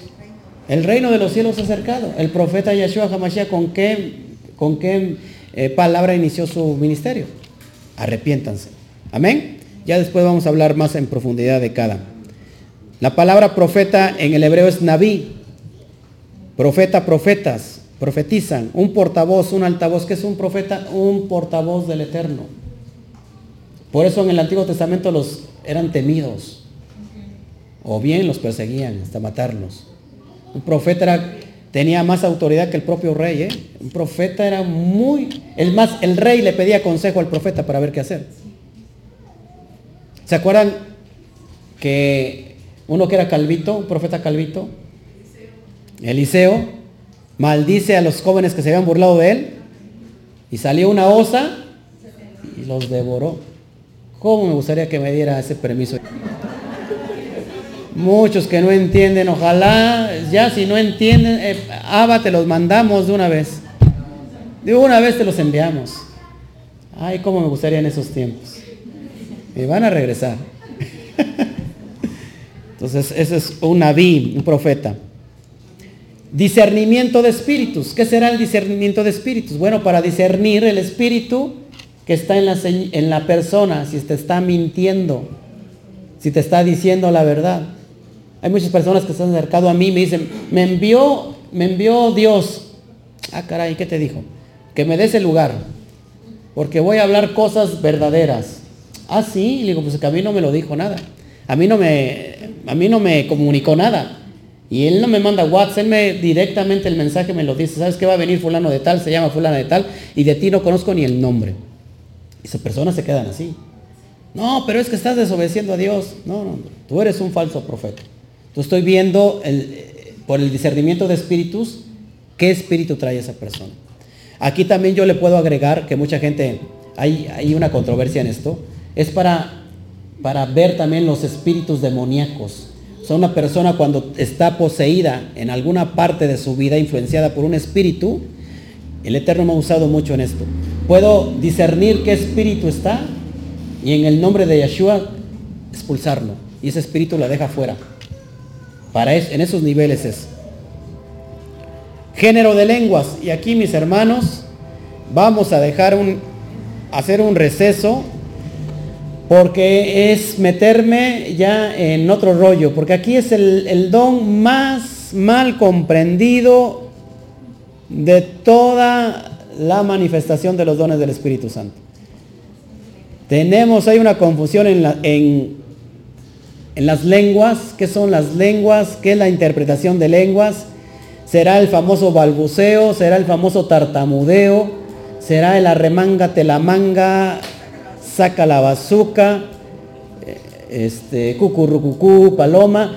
el reino de los cielos ha acercado. El profeta Yeshua Hamashiach, ¿con qué, con qué eh, palabra inició su ministerio? Arrepiéntanse. Amén. Ya después vamos a hablar más en profundidad de cada. La palabra profeta en el hebreo es naví. Profeta, profetas, profetizan. Un portavoz, un altavoz. ¿Qué es un profeta? Un portavoz del Eterno. Por eso en el Antiguo Testamento los eran temidos. O bien los perseguían hasta matarlos. Un profeta tenía más autoridad que el propio rey. ¿eh? Un profeta era muy... El, más, el rey le pedía consejo al profeta para ver qué hacer. ¿Se acuerdan que uno que era calvito, un profeta calvito, Eliseo, maldice a los jóvenes que se habían burlado de él y salió una osa y los devoró. ¿Cómo me gustaría que me diera ese permiso? Muchos que no entienden, ojalá, ya si no entienden, eh, Abba, te los mandamos de una vez. De una vez te los enviamos. Ay, cómo me gustaría en esos tiempos. Me van a regresar. Entonces, ese es un naví, un profeta. Discernimiento de espíritus. ¿Qué será el discernimiento de espíritus? Bueno, para discernir el espíritu que está en la, en la persona, si te está mintiendo, si te está diciendo la verdad. Hay muchas personas que se han acercado a mí y me dicen, me envió, me envió Dios. Ah, caray, ¿qué te dijo? Que me des el lugar, porque voy a hablar cosas verdaderas. Ah, sí, y digo, pues que a mí no me lo dijo nada. A mí no me, a mí no me comunicó nada. Y él no me manda WhatsApp, él me directamente el mensaje me lo dice, ¿sabes qué va a venir fulano de tal? Se llama fulano de tal y de ti no conozco ni el nombre. Y esas personas se quedan así. No, pero es que estás desobedeciendo a Dios. No, no, tú eres un falso profeta. Tú estoy viendo por el discernimiento de espíritus qué espíritu trae esa persona. Aquí también yo le puedo agregar que mucha gente, hay, hay una controversia en esto, es para, para ver también los espíritus demoníacos. O sea, una persona cuando está poseída en alguna parte de su vida, influenciada por un espíritu, el Eterno me ha usado mucho en esto. Puedo discernir qué espíritu está y en el nombre de Yeshua expulsarlo. Y ese espíritu la deja fuera. Para en esos niveles es. Género de lenguas. Y aquí mis hermanos, vamos a dejar un, hacer un receso porque es meterme ya en otro rollo, porque aquí es el, don más mal comprendido de toda la manifestación de los dones del Espíritu Santo. Tenemos, hay una confusión en, la, en, en las lenguas, ¿qué son las lenguas? ¿Qué es la interpretación de lenguas? ¿Será el famoso balbuceo? ¿Será el famoso tartamudeo? ¿Será el arremanga telamanga? Saca la bazuca, eh, este, cucurrucucú, paloma.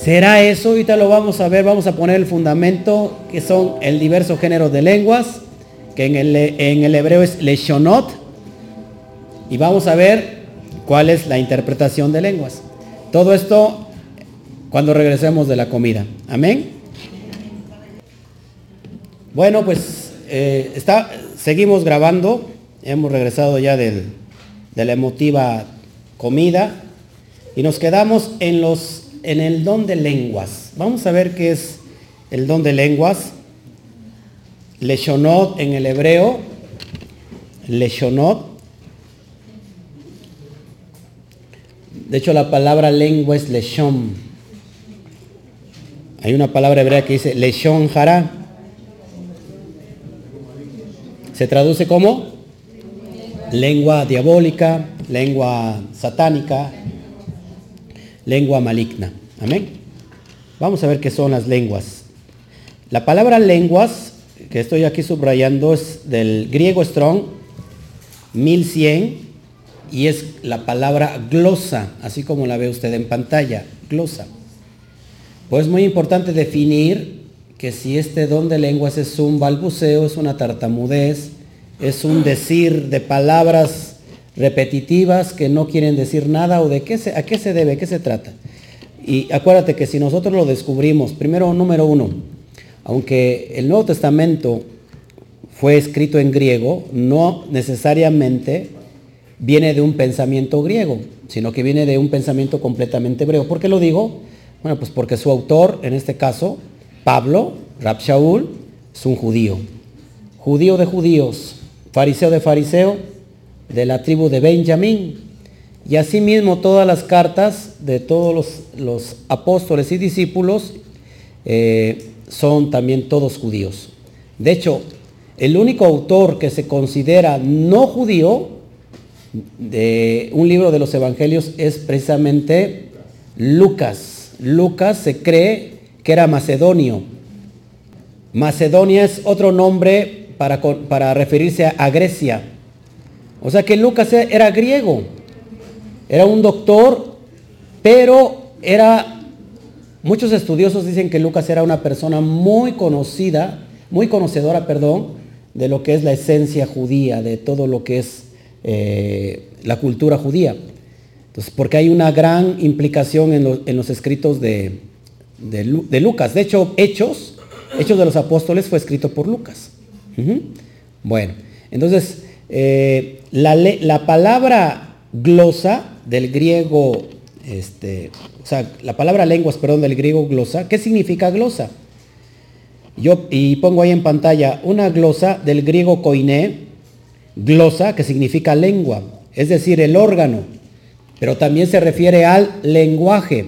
¿Será eso? Ahorita lo vamos a ver, vamos a poner el fundamento, que son el diverso género de lenguas, que en el, en el hebreo es leshonot, y vamos a ver cuál es la interpretación de lenguas. Todo esto cuando regresemos de la comida. Amén. Bueno, pues eh, está, seguimos grabando. Hemos regresado ya de la emotiva comida y nos quedamos en, en el don de lenguas. Vamos a ver qué es el don de lenguas. Leshonot en el hebreo. Leshonot. De hecho, la palabra lengua es leshon. Hay una palabra hebrea que dice leshon jara. Se traduce como lengua diabólica, lengua satánica, lengua maligna. Amén. Vamos a ver qué son las lenguas. La palabra lenguas, que estoy aquí subrayando, es del griego strong, 1100, y es la palabra glosa, así como la ve usted en pantalla, glosa. Pues es muy importante definir que si este don de lenguas es un balbuceo, es una tartamudez, es un decir de palabras repetitivas que no quieren decir nada o de qué se, a qué se debe, qué se trata. Y acuérdate que si nosotros lo descubrimos, primero número uno, aunque el Nuevo Testamento fue escrito en griego, no necesariamente viene de un pensamiento griego, sino que viene de un pensamiento completamente hebreo. ¿Por qué lo digo? Bueno, pues porque su autor, en este caso, Pablo, Rab Shaul, es un judío. Judío de judíos, fariseo de fariseo, de la tribu de Benjamín. Y asimismo todas las cartas de todos los, apóstoles y discípulos eh, son también todos judíos. De hecho, el único autor que se considera no judío de un libro de los evangelios es precisamente Lucas. Lucas se cree que era macedonio. Macedonia es otro nombre para, referirse a, Grecia. O sea que Lucas e, era griego, era un doctor, pero era, muchos estudiosos dicen que Lucas era una persona muy conocida, muy conocedora, perdón, de lo que es la esencia judía, de todo lo que es eh, la cultura judía. Entonces, porque hay una gran implicación en, los escritos de, de, Lucas. De hecho, Hechos, Hechos de los Apóstoles fue escrito por Lucas. Bueno, entonces, eh, la, palabra glosa del griego este, o sea, la palabra lenguas, perdón, del griego glosa, ¿qué significa glosa? Yo, y pongo ahí en pantalla una glosa del griego koiné, glosa, que significa lengua, es decir, el órgano, pero también se refiere al lenguaje.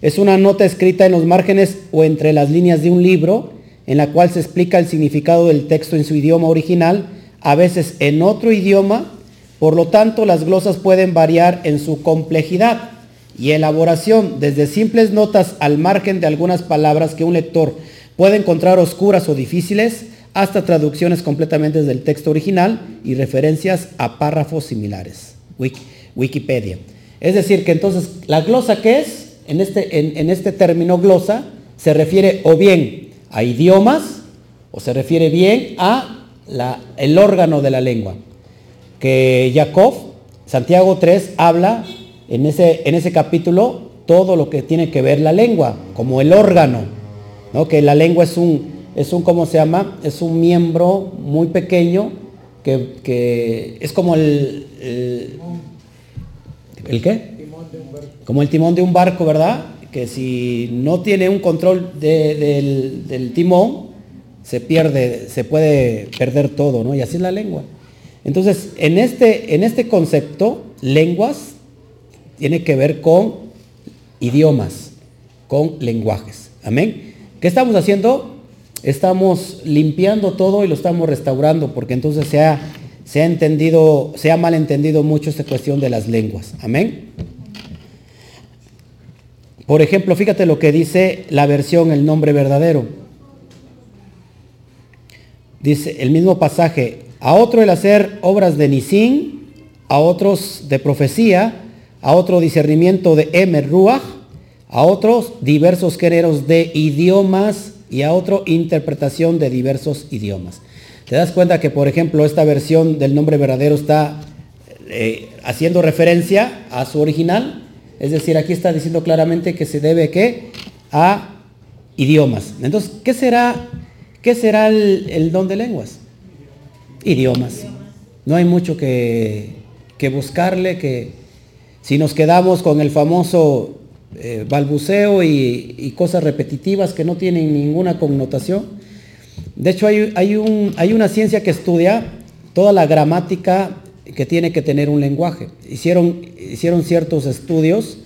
Es una nota escrita en los márgenes o entre las líneas de un libro, en la cual se explica el significado del texto en su idioma original, a veces en otro idioma, por lo tanto las glosas pueden variar en su complejidad y elaboración, desde simples notas al margen de algunas palabras que un lector puede encontrar oscuras o difíciles, hasta traducciones completamente del texto original y referencias a párrafos similares. Wikipedia. Es decir, que entonces la glosa que es, en este, en, este término glosa, se refiere o bien a idiomas o se refiere bien a el órgano de la lengua. Que Jacob, Santiago 3, habla en ese, en ese capítulo todo lo que tiene que ver la lengua, como el órgano, ¿no? que la lengua es un, es un, ¿cómo se llama? Es un miembro muy pequeño que, es como el, el, qué? Como el timón de un barco, ¿verdad? Que si no tiene un control del, del, timón, se pierde, se puede perder todo, ¿no? Y así es la lengua. Entonces, en este, en este concepto, lenguas tiene que ver con idiomas, con lenguajes. Amén. ¿Qué estamos haciendo? Estamos limpiando todo y lo estamos restaurando, porque entonces se ha, se ha entendido, se ha malentendido mucho esta cuestión de las lenguas. Amén. Por ejemplo, fíjate lo que dice la versión El nombre verdadero. Dice el mismo pasaje, a otro el hacer obras de Nisin, a otros de profecía, a otro discernimiento de Emer Ruach, a otros diversos géneros de idiomas y a otro interpretación de diversos idiomas. Te das cuenta que, por ejemplo, esta versión del nombre verdadero está eh, haciendo referencia a su original, es decir, aquí está diciendo claramente que se debe ¿qué? a idiomas. Entonces, ¿qué será, qué será el, don de lenguas? Idiomas. No hay mucho que, que buscarle, que, si nos quedamos con el famoso eh, balbuceo y, cosas repetitivas que no tienen ninguna connotación, de hecho hay, hay, un, hay una ciencia que estudia toda la gramática que tiene que tener un lenguaje. Hicieron, hicieron ciertos estudios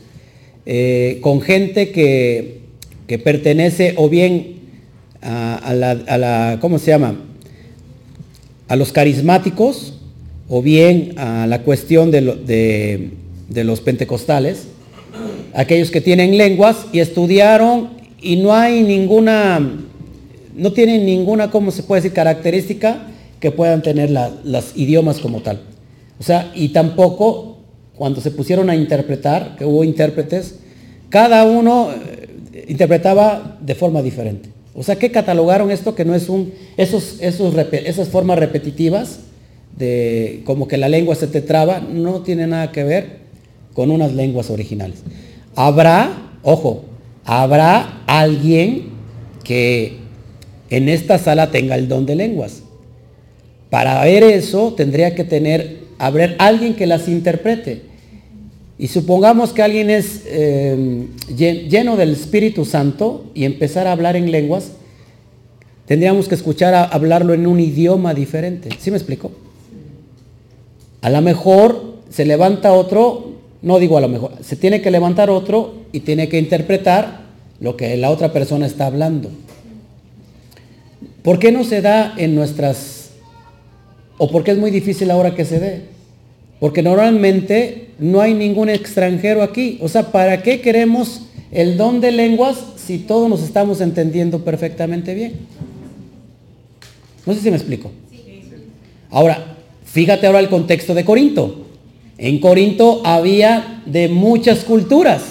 eh, con gente que, que, pertenece o bien a, la, la, ¿cómo se llama? A los carismáticos o bien a la cuestión de, los pentecostales, aquellos que tienen lenguas y estudiaron y no hay ninguna, no tienen ninguna, ¿cómo se puede decir?, característica que puedan tener los idiomas como tal. O sea, y tampoco cuando se pusieron a interpretar, que hubo intérpretes, cada uno eh, interpretaba de forma diferente. O sea, que catalogaron esto que no es un, esos, esos, esas formas repetitivas de como que la lengua se te traba, no tiene nada que ver con unas lenguas originales. Habrá, ojo, habrá alguien que en esta sala tenga el don de lenguas. Para ver eso tendría que tener, haber alguien que las interprete. Y supongamos que alguien es eh, lleno del Espíritu Santo y empezar a hablar en lenguas, tendríamos que escuchar hablarlo en un idioma diferente. ¿Sí me explico? A lo mejor se levanta otro no digo a lo mejor, se tiene que levantar otro y tiene que interpretar lo que la otra persona está hablando. ¿Por qué no se da en nuestras, o por qué es muy difícil ahora que se dé? Porque normalmente no hay ningún extranjero aquí. O sea, ¿para qué queremos el don de lenguas si todos nos estamos entendiendo perfectamente bien? No sé si me explico. Ahora, fíjate ahora el contexto de Corinto. En Corinto había de muchas culturas.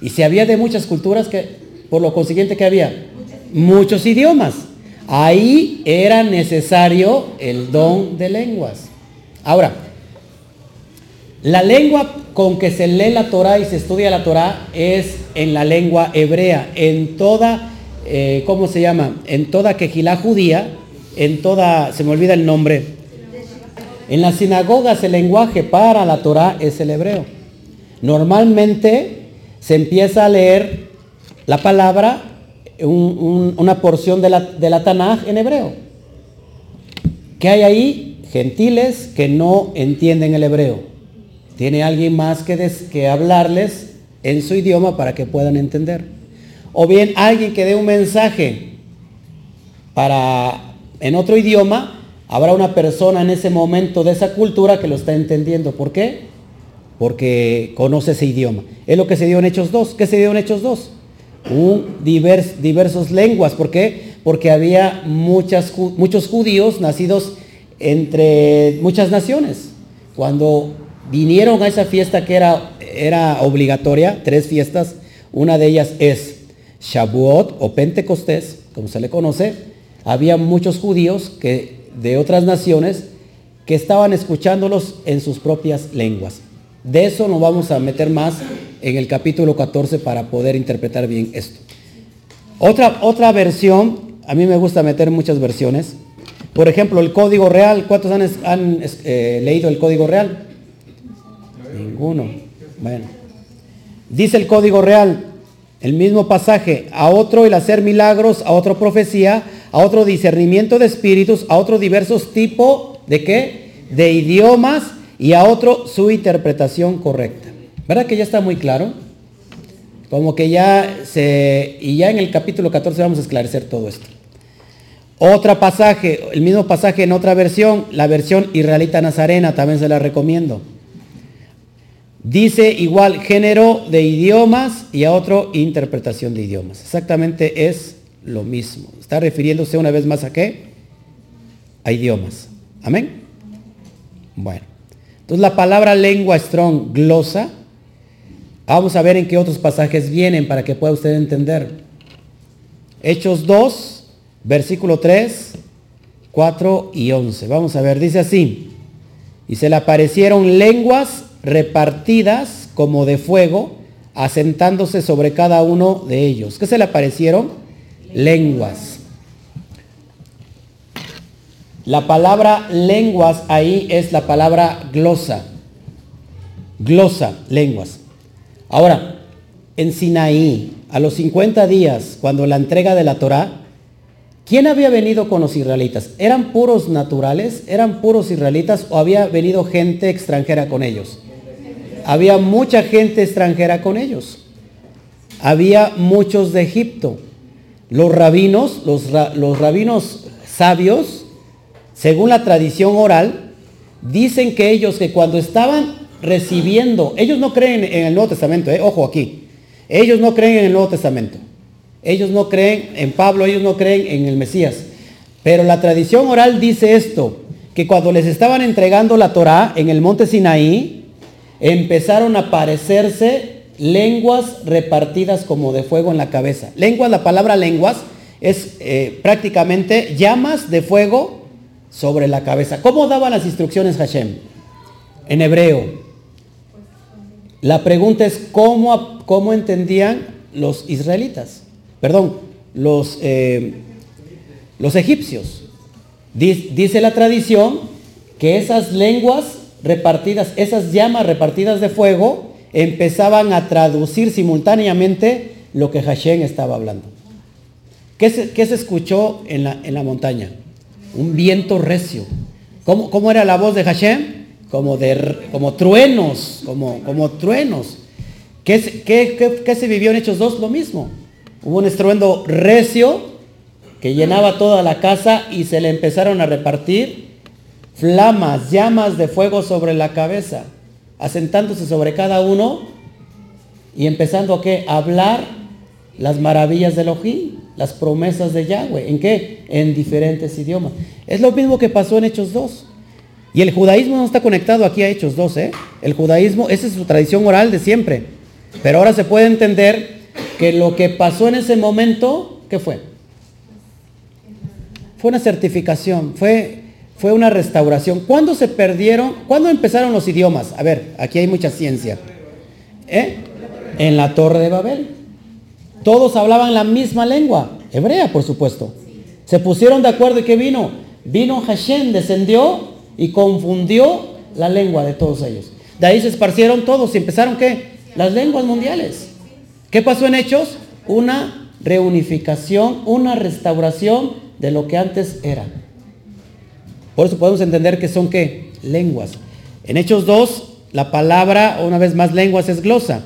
Y si había de muchas culturas, que por lo consiguiente que había muchos idiomas. Ahí era necesario el don de lenguas. Ahora, la lengua con que se lee la Torah y se estudia la Torah es en la lengua hebrea, en toda, eh, ¿cómo se llama? En toda quejilá judía, en toda, se me olvida el nombre, en las sinagogas el lenguaje para la Torah es el hebreo. Normalmente se empieza a leer la palabra, una porción de la, de la Tanaj en hebreo. ¿Qué hay ahí? Gentiles que no entienden el hebreo. Tiene alguien más que, que hablarles en su idioma para que puedan entender. O bien alguien que dé un mensaje para en otro idioma, habrá una persona en ese momento de esa cultura que lo está entendiendo. ¿Por qué? Porque conoce ese idioma. Es lo que se dio en Hechos 2. ¿Qué se dio en Hechos 2? Un divers, diversos lenguas. ¿Por qué? Porque había muchos judíos nacidos entre muchas naciones. Cuando vinieron a esa fiesta que era, obligatoria, tres fiestas, una de ellas es Shavuot o Pentecostés, como se le conoce, había muchos judíos que, de otras naciones que estaban escuchándolos en sus propias lenguas. De eso nos vamos a meter más en el capítulo 14 para poder interpretar bien esto. Otra, otra versión, a mí me gusta meter muchas versiones. Por ejemplo, el código real. ¿Cuántos han, han eh, leído el código real? Ninguno. Bueno. Dice el código real, el mismo pasaje, a otro el hacer milagros, a otro profecía, a otro discernimiento de espíritus, a otro diversos tipos de qué? De idiomas y a otro su interpretación correcta. ¿Verdad que ya está muy claro? Como que ya se... Y ya en el capítulo 14 vamos a esclarecer todo esto. Otra pasaje, el mismo pasaje en otra versión, la versión israelita nazarena, también se la recomiendo. Dice igual género de idiomas y a otro interpretación de idiomas. Exactamente es lo mismo. Está refiriéndose una vez más a qué? A idiomas. Amén. Bueno. Entonces la palabra lengua strong, glosa, vamos a ver en qué otros pasajes vienen para que pueda usted entender. Hechos 2, versículo 3, 4 y 11. Vamos a ver, dice así. Y se le aparecieron lenguas repartidas como de fuego, asentándose sobre cada uno de ellos. ¿Qué se le aparecieron? Lenguas. La palabra lenguas ahí es la palabra glosa. Glosa, lenguas. Ahora, en Sinaí, a los 50 días, cuando la entrega de la Torá, ¿quién había venido con los israelitas? ¿Eran puros naturales? ¿Eran puros israelitas o había venido gente extranjera con ellos? había mucha gente extranjera con ellos. Había muchos de Egipto. Los rabinos, los, los rabinos sabios, según la tradición oral, dicen que ellos que cuando estaban recibiendo, ellos no creen en el Nuevo Testamento, eh, ojo aquí, ellos no creen en el Nuevo Testamento, ellos no creen en Pablo, ellos no creen en el Mesías, pero la tradición oral dice esto, que cuando les estaban entregando la Torá en el monte Sinaí, empezaron a aparecerse lenguas repartidas como de fuego en la cabeza. Lenguas, la palabra lenguas es eh, prácticamente llamas de fuego sobre la cabeza. ¿Cómo daban las instrucciones Hashem? En hebreo. La pregunta es cómo, cómo entendían los israelitas, perdón, los, eh, los egipcios. Dice la tradición que esas lenguas repartidas, esas llamas repartidas de fuego, empezaban a traducir simultáneamente lo que Hashem estaba hablando. ¿Qué se, escuchó en la, en la, montaña? Un viento recio. ¿Cómo, ¿Cómo, era la voz de Hashem? Como, de, como truenos, como, como truenos. ¿Qué, qué, qué se vivió en Hechos 2? Lo mismo. Hubo un estruendo recio que llenaba toda la casa y se le empezaron a repartir flamas, llamas de fuego sobre la cabeza, asentándose sobre cada uno y empezando a qué? hablar las maravillas de Elohim, las promesas de Yahweh. ¿En qué? En diferentes idiomas. Es lo mismo que pasó en Hechos 2. Y el judaísmo no está conectado aquí a Hechos 2, ¿eh? El judaísmo, esa es su tradición oral de siempre. Pero ahora se puede entender que lo que pasó en ese momento, ¿qué fue? Fue una certificación, fue fue una restauración. ¿Cuándo se perdieron? ¿Cuándo empezaron los idiomas? A ver, aquí hay mucha ciencia. ¿Eh? En la torre de Babel. Todos hablaban la misma lengua, hebrea por supuesto. Se pusieron de acuerdo y ¿qué vino? Vino Hashem, descendió y confundió la lengua de todos ellos. De ahí se esparcieron todos y empezaron qué? Las lenguas mundiales. ¿Qué pasó en Hechos? Una reunificación, una restauración de lo que antes era. Por eso podemos entender que son qué? Lenguas. En Hechos 2, la palabra, una vez más, lenguas es glosa.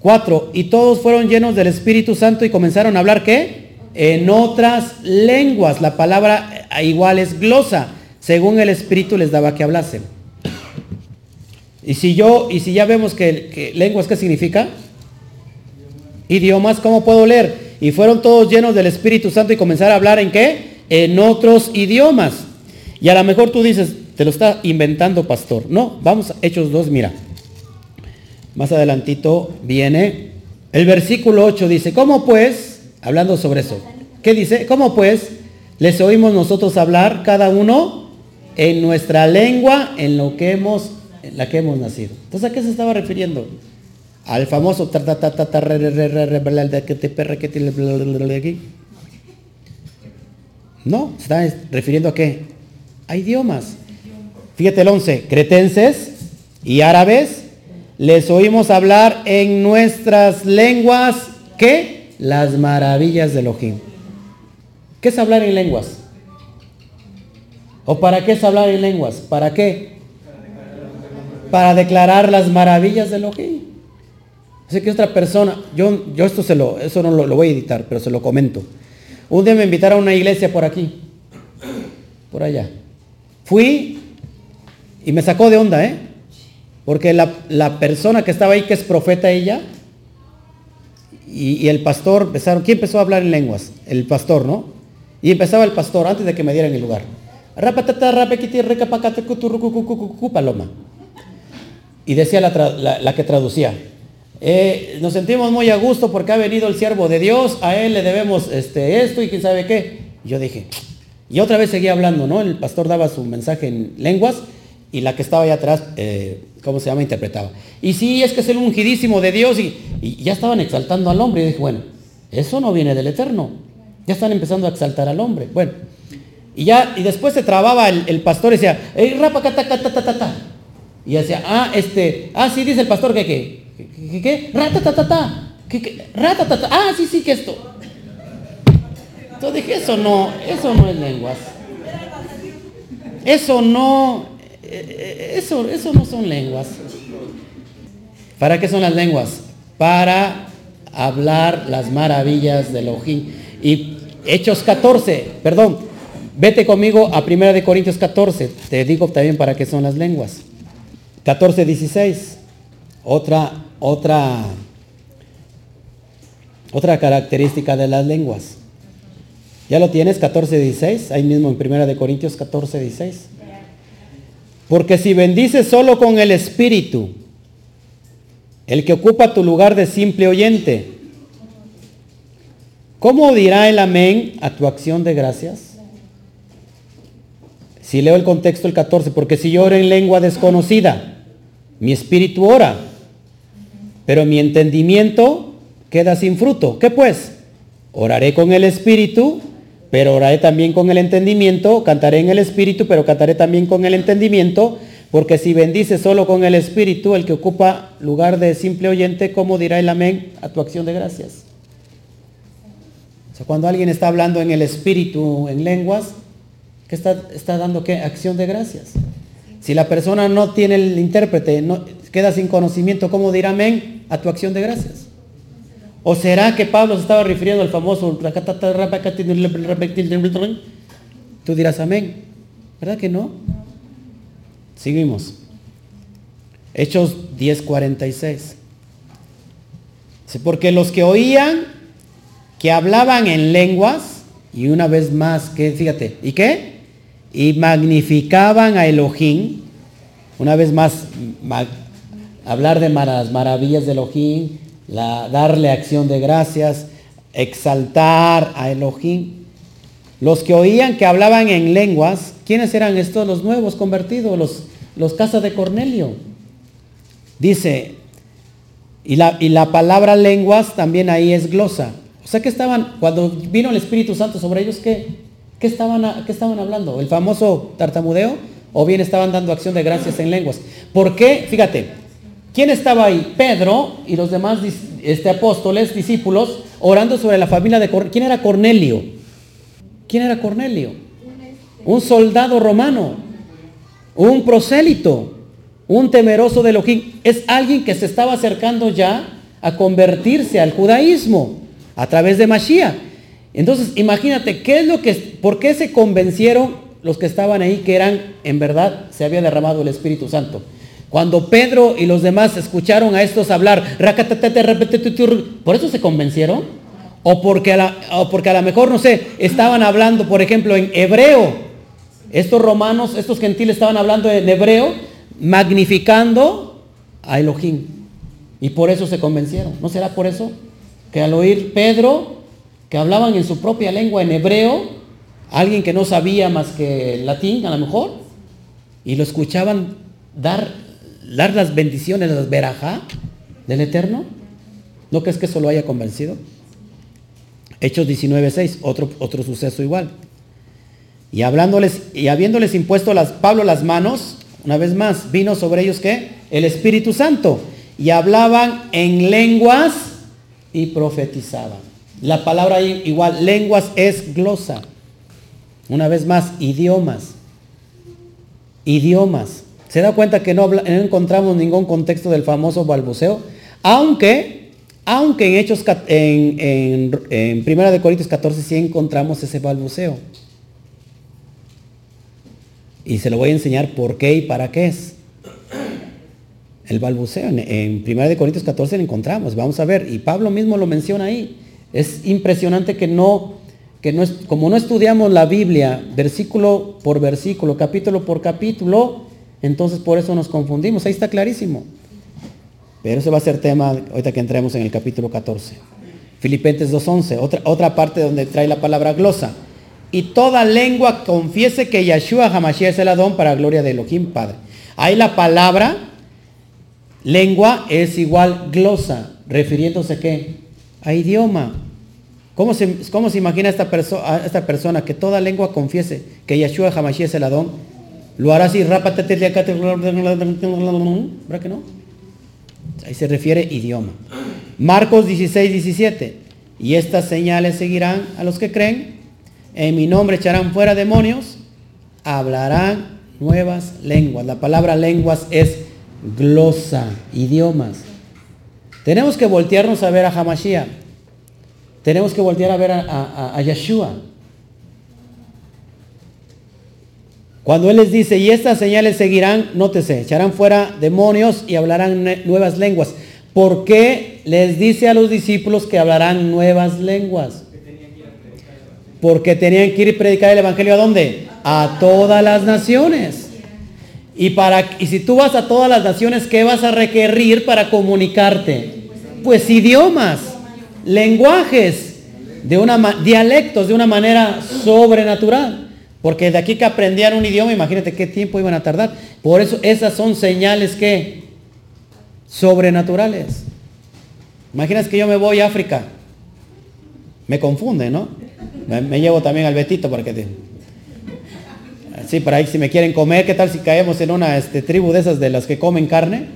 4. Y todos fueron llenos del Espíritu Santo y comenzaron a hablar qué? En otras lenguas. La palabra igual es glosa. Según el Espíritu les daba que hablasen. Y si yo, y si ya vemos que, lenguas, ¿qué significa? Idiomas, ¿cómo puedo leer? Y fueron todos llenos del Espíritu Santo y comenzaron a hablar en qué? En otros idiomas. Y a lo mejor tú dices, te lo está inventando pastor. No, vamos a Hechos 2, mira. Más adelantito viene el versículo 8, dice, ¿cómo pues? Hablando sobre eso. ¿Qué dice? ¿Cómo pues les oímos nosotros hablar cada uno en nuestra lengua en lo que hemos en la que hemos nacido? Entonces, ¿a qué se estaba refiriendo? Al famoso no, se está refiriendo a qué? A idiomas. Fíjate el 11, cretenses y árabes les oímos hablar en nuestras lenguas, ¿qué? Las maravillas de Elohim. ¿Qué es hablar en lenguas? ¿O para qué es hablar en lenguas? ¿Para qué? Para declarar las maravillas de Elohim. Así que otra persona, yo, yo esto se lo, eso no lo, lo voy a editar, pero se lo comento. Un día me invitaron a una iglesia por aquí, por allá. Fui y me sacó de onda, ¿eh? Porque la, persona que estaba ahí, que es profeta ella, y, el pastor empezaron, ¿quién empezó a hablar en lenguas? El pastor, ¿no? Y empezaba el pastor antes de que me dieran el lugar. Paloma. Y decía la, que traducía, eh, nos sentimos muy a gusto porque ha venido el siervo de Dios, a él le debemos este, esto y quién sabe qué. Yo dije, y otra vez seguía hablando, ¿no? El pastor daba su mensaje en lenguas y la que estaba ahí atrás, eh, ¿cómo se llama? Interpretaba. Y sí, es que es el ungidísimo de Dios y, ya estaban exaltando al hombre. Y dije, bueno, eso no viene del Eterno. Ya están empezando a exaltar al hombre. Bueno, y ya, y después se trababa el, pastor y decía, ¡Ey, rapa, ta, Y decía, ah, este, ah, sí, dice el pastor que qué, que qué, rata, ta, ta, ta, que, rata, ta, ta, ah, sí, sí, que esto. Entonces dije, eso no, eso no es lenguas. Eso no, eh, eso, eso no son lenguas. ¿Para qué son las lenguas? Para hablar las maravillas de Elohim. Y Hechos 14, perdón, vete conmigo a 1 de Corintios 14. Te digo también para qué son las lenguas. 14, 16. Otra, otra, otra característica de las lenguas. ¿Ya lo tienes? 14, 16. Ahí mismo en 1 de Corintios 14, 16. Porque si bendices solo con el Espíritu, el que ocupa tu lugar de simple oyente, ¿cómo dirá el amén a tu acción de gracias? Si leo el contexto el 14, porque si yo oro en lengua desconocida, mi espíritu ora, pero mi entendimiento queda sin fruto. ¿Qué pues? Oraré con el espíritu, pero oraré también con el entendimiento, cantaré en el espíritu, pero cantaré también con el entendimiento, porque si bendice solo con el espíritu, el que ocupa lugar de simple oyente, ¿cómo dirá el amén a tu acción de gracias? O sea, cuando alguien está hablando en el espíritu, en lenguas, ¿qué está, está dando qué? Acción de gracias. Si la persona no tiene el intérprete, no, queda sin conocimiento, ¿cómo dirá amén a tu acción de gracias? ¿O será que Pablo se estaba refiriendo al famoso Tú dirás amén. ¿Verdad que no? Seguimos. Hechos 10:46. Porque los que oían que hablaban en lenguas, y una vez más, que fíjate, ¿y qué? Y magnificaban a Elohim, una vez más, hablar de las maravillas de Elohim, darle acción de gracias, exaltar a Elohim. Los que oían que hablaban en lenguas, ¿quiénes eran estos? Los nuevos convertidos, los, los casas de Cornelio. Dice, y la, y la palabra lenguas también ahí es glosa. O sea que estaban, cuando vino el Espíritu Santo sobre ellos, ¿qué, qué estaban, qué estaban hablando? El famoso tartamudeo. o bien estaban dando acción de gracias en lenguas. ¿Por qué? Fíjate, ¿quién estaba ahí? Pedro y los demás este, apóstoles, discípulos, orando sobre la familia de Cornelio. ¿Quién era Cornelio? ¿Quién era Cornelio? Un soldado romano, un prosélito, un temeroso de Elohim. Es alguien que se estaba acercando ya a convertirse al judaísmo a través de Mashiach. Entonces, imagínate, ¿qué es lo que, por qué se convencieron los que estaban ahí que eran, en verdad, se había derramado el Espíritu Santo? Cuando Pedro y los demás escucharon a estos hablar, ¿por eso se convencieron? O porque, a la, o porque a lo mejor, no sé, estaban hablando, por ejemplo, en hebreo. Estos romanos, estos gentiles estaban hablando en hebreo, magnificando a Elohim. Y por eso se convencieron. ¿No será por eso? Que al oír Pedro, que hablaban en su propia lengua, en hebreo, alguien que no sabía más que latín a lo mejor, y lo escuchaban dar, dar las bendiciones, las verajá del Eterno, ¿no crees que eso lo haya convencido? Hechos 19.6, otro, otro suceso igual. Y hablándoles, y habiéndoles impuesto las, Pablo las manos, una vez más, vino sobre ellos que el Espíritu Santo. Y hablaban en lenguas y profetizaban. La palabra igual, lenguas es glosa. Una vez más, idiomas. Idiomas. ¿Se da cuenta que no, encontramos ningún contexto del famoso balbuceo? Aunque, aunque en Hechos, en, en, en Primera de Corintios 14 sí encontramos ese balbuceo. Y se lo voy a enseñar por qué y para qué es. El balbuceo. En, 1 Corintios 14 lo encontramos. Vamos a ver. Y Pablo mismo lo menciona ahí. Es impresionante que no, que no como no estudiamos la Biblia versículo por versículo, capítulo por capítulo, entonces por eso nos confundimos. Ahí está clarísimo. Pero ese va a ser tema ahorita que entremos en el capítulo 14. Filipenses 2.11, otra, otra parte donde trae la palabra glosa y toda lengua confiese que Yeshua Hamashiach es el Adón para gloria de Elohim Padre. Ahí la palabra lengua es igual glosa, refiriéndose a qué? A idioma. ¿Cómo se, cómo se imagina esta, esta persona que toda lengua confiese que Yeshua Hamashiach es el Adón? Lo hará así, ¿verdad que no? Ahí se refiere idioma. Marcos 16, 17. Y estas señales seguirán a los que creen en mi nombre echarán fuera demonios, hablarán nuevas lenguas. La palabra lenguas es glosa, idiomas. Tenemos que voltearnos a ver a Hamashiach. Tenemos que voltear a ver a, Yeshua. Cuando Él les dice, y estas señales seguirán, nótese, echarán fuera demonios y hablarán nuevas lenguas. ¿Por qué les dice a los discípulos que hablarán nuevas lenguas? Porque tenían que ir a predicar el Evangelio a dónde? A todas las naciones. Y, para, y si tú vas a todas las naciones, ¿qué vas a requerir para comunicarte? Pues idiomas, lenguajes, de una, dialectos de una manera sobrenatural. Porque de aquí que aprendían un idioma, imagínate qué tiempo iban a tardar. Por eso esas son señales que sobrenaturales. Imaginas que yo me voy a África. Me confunde, ¿no? Me, llevo también al Betito para que te... Sí, para ahí si me quieren comer, ¿qué tal si caemos en una este, tribu de esas de las que comen carne?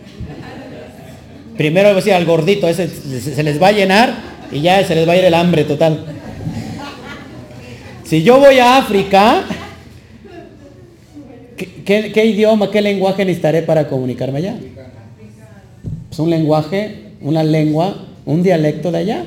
Primero voy a decir al gordito, ese se les va a llenar y ya se les va a ir el hambre total. Si yo voy a África, ¿qué, idioma, qué lenguaje necesitaré para comunicarme allá? Pues un lenguaje, una lengua, un dialecto de allá.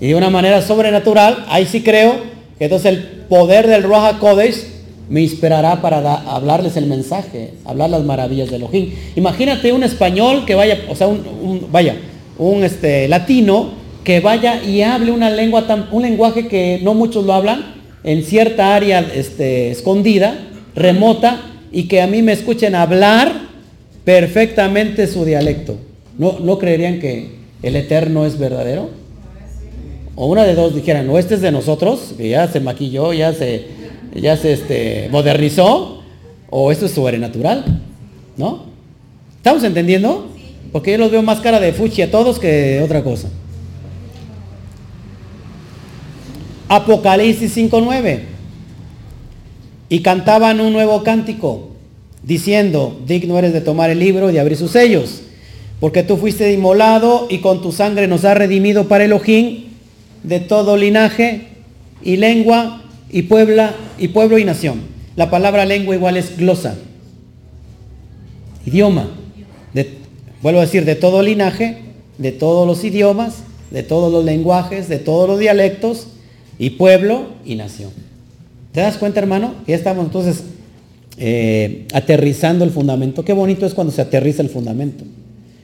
Y de una manera sobrenatural, ahí sí creo que entonces el poder del Ruach Kodesh me inspirará para hablarles el mensaje, hablar las maravillas de Elohim. Imagínate un español que vaya, o sea, un, vaya, un este, latino que vaya y hable una lengua tan, un lenguaje que no muchos lo hablan, en cierta área este, escondida, remota, y que a mí me escuchen hablar perfectamente su dialecto. ¿No, no creerían que el Eterno es verdadero? o una de dos dijeran, o este es de nosotros, que ya se maquilló, ya se, ya se este, modernizó, o esto es sobrenatural, ¿no? ¿Estamos entendiendo? Porque yo los veo más cara de fuchi a todos que otra cosa. Apocalipsis 5.9. Y cantaban un nuevo cántico. diciendo, digno eres de tomar el libro y abrir sus sellos, porque tú fuiste inmolado y con tu sangre nos has redimido para Elohim de todo linaje y lengua y puebla y pueblo y nación. La palabra lengua igual es glosa, idioma. vuelvo a decir, de todo linaje, de todos los idiomas, de todos los lenguajes, de todos los dialectos y pueblo y nación. ¿Te das cuenta, hermano? Ya estamos entonces eh, aterrizando el fundamento. Qué bonito es cuando se aterriza el fundamento.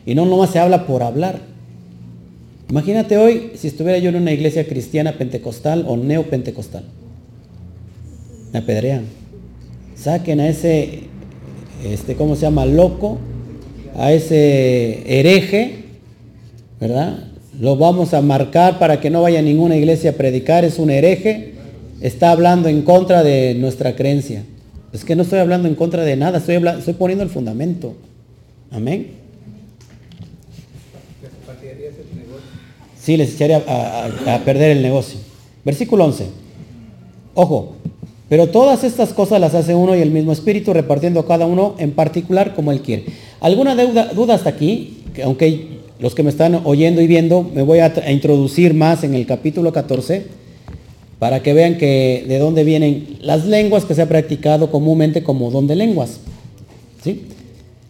Y no nomás se habla por hablar. Imagínate hoy si estuviera yo en una iglesia cristiana pentecostal o neopentecostal. Me apedrean. Saquen a ese, este, ¿cómo se llama? Loco, a ese hereje, ¿verdad? Lo vamos a marcar para que no vaya a ninguna iglesia a predicar. Es un hereje. Está hablando en contra de nuestra creencia. Es que no estoy hablando en contra de nada, estoy, estoy poniendo el fundamento. Amén. Sí, les echaría a, perder el negocio. Versículo 11. Ojo, pero todas estas cosas las hace uno y el mismo espíritu, repartiendo a cada uno en particular como él quiere. ¿Alguna duda, hasta aquí? aunque los que me están oyendo y viendo, me voy a, a introducir más en el capítulo 14 para que vean que de dónde vienen las lenguas que se ha practicado comúnmente como don de lenguas. ¿Sí?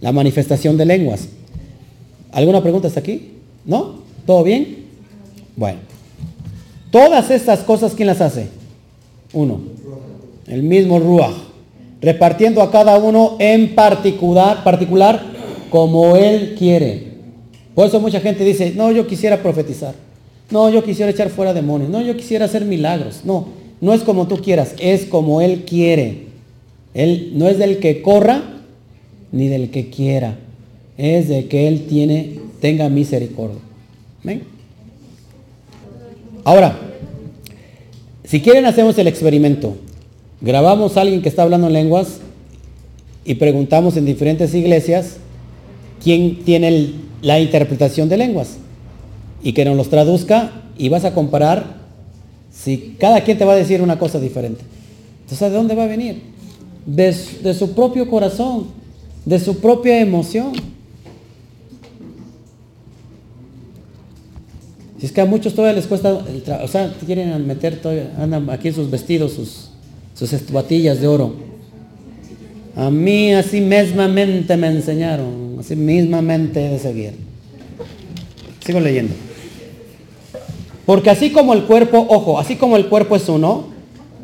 La manifestación de lenguas. ¿Alguna pregunta hasta aquí? ¿No? ¿Todo bien? Bueno, todas estas cosas, ¿quién las hace? Uno, el mismo Ruach, repartiendo a cada uno en particular, particular como él quiere. Por eso mucha gente dice, no, yo quisiera profetizar, no, yo quisiera echar fuera demonios, no, yo quisiera hacer milagros. No, no es como tú quieras, es como él quiere. Él no es del que corra ni del que quiera, es de que él tiene, tenga misericordia. ¿Ven? Ahora, si quieren hacemos el experimento. Grabamos a alguien que está hablando en lenguas y preguntamos en diferentes iglesias quién tiene la interpretación de lenguas y que nos los traduzca y vas a comparar si cada quien te va a decir una cosa diferente. Entonces, ¿de dónde va a venir? de su propio corazón, de su propia emoción. Si es que a muchos todavía les cuesta, el o sea, quieren meter todavía, andan aquí sus vestidos, sus, sus estuatillas de oro. A mí así mismamente me enseñaron, así mismamente de seguir. Sigo leyendo. Porque así como el cuerpo, ojo, así como el cuerpo es uno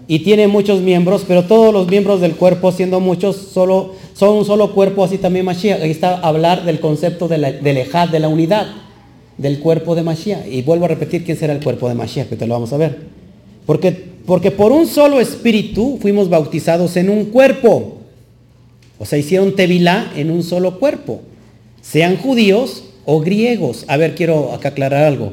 y tiene muchos miembros, pero todos los miembros del cuerpo, siendo muchos, solo, son un solo cuerpo, así también Mashiach. Ahí está hablar del concepto de del ejad, de la unidad del cuerpo de Mashiach. Y vuelvo a repetir quién será el cuerpo de Mashiach, que te lo vamos a ver. Porque, porque por un solo espíritu fuimos bautizados en un cuerpo. O sea, hicieron tevilá en un solo cuerpo. Sean judíos o griegos. A ver, quiero aclarar algo.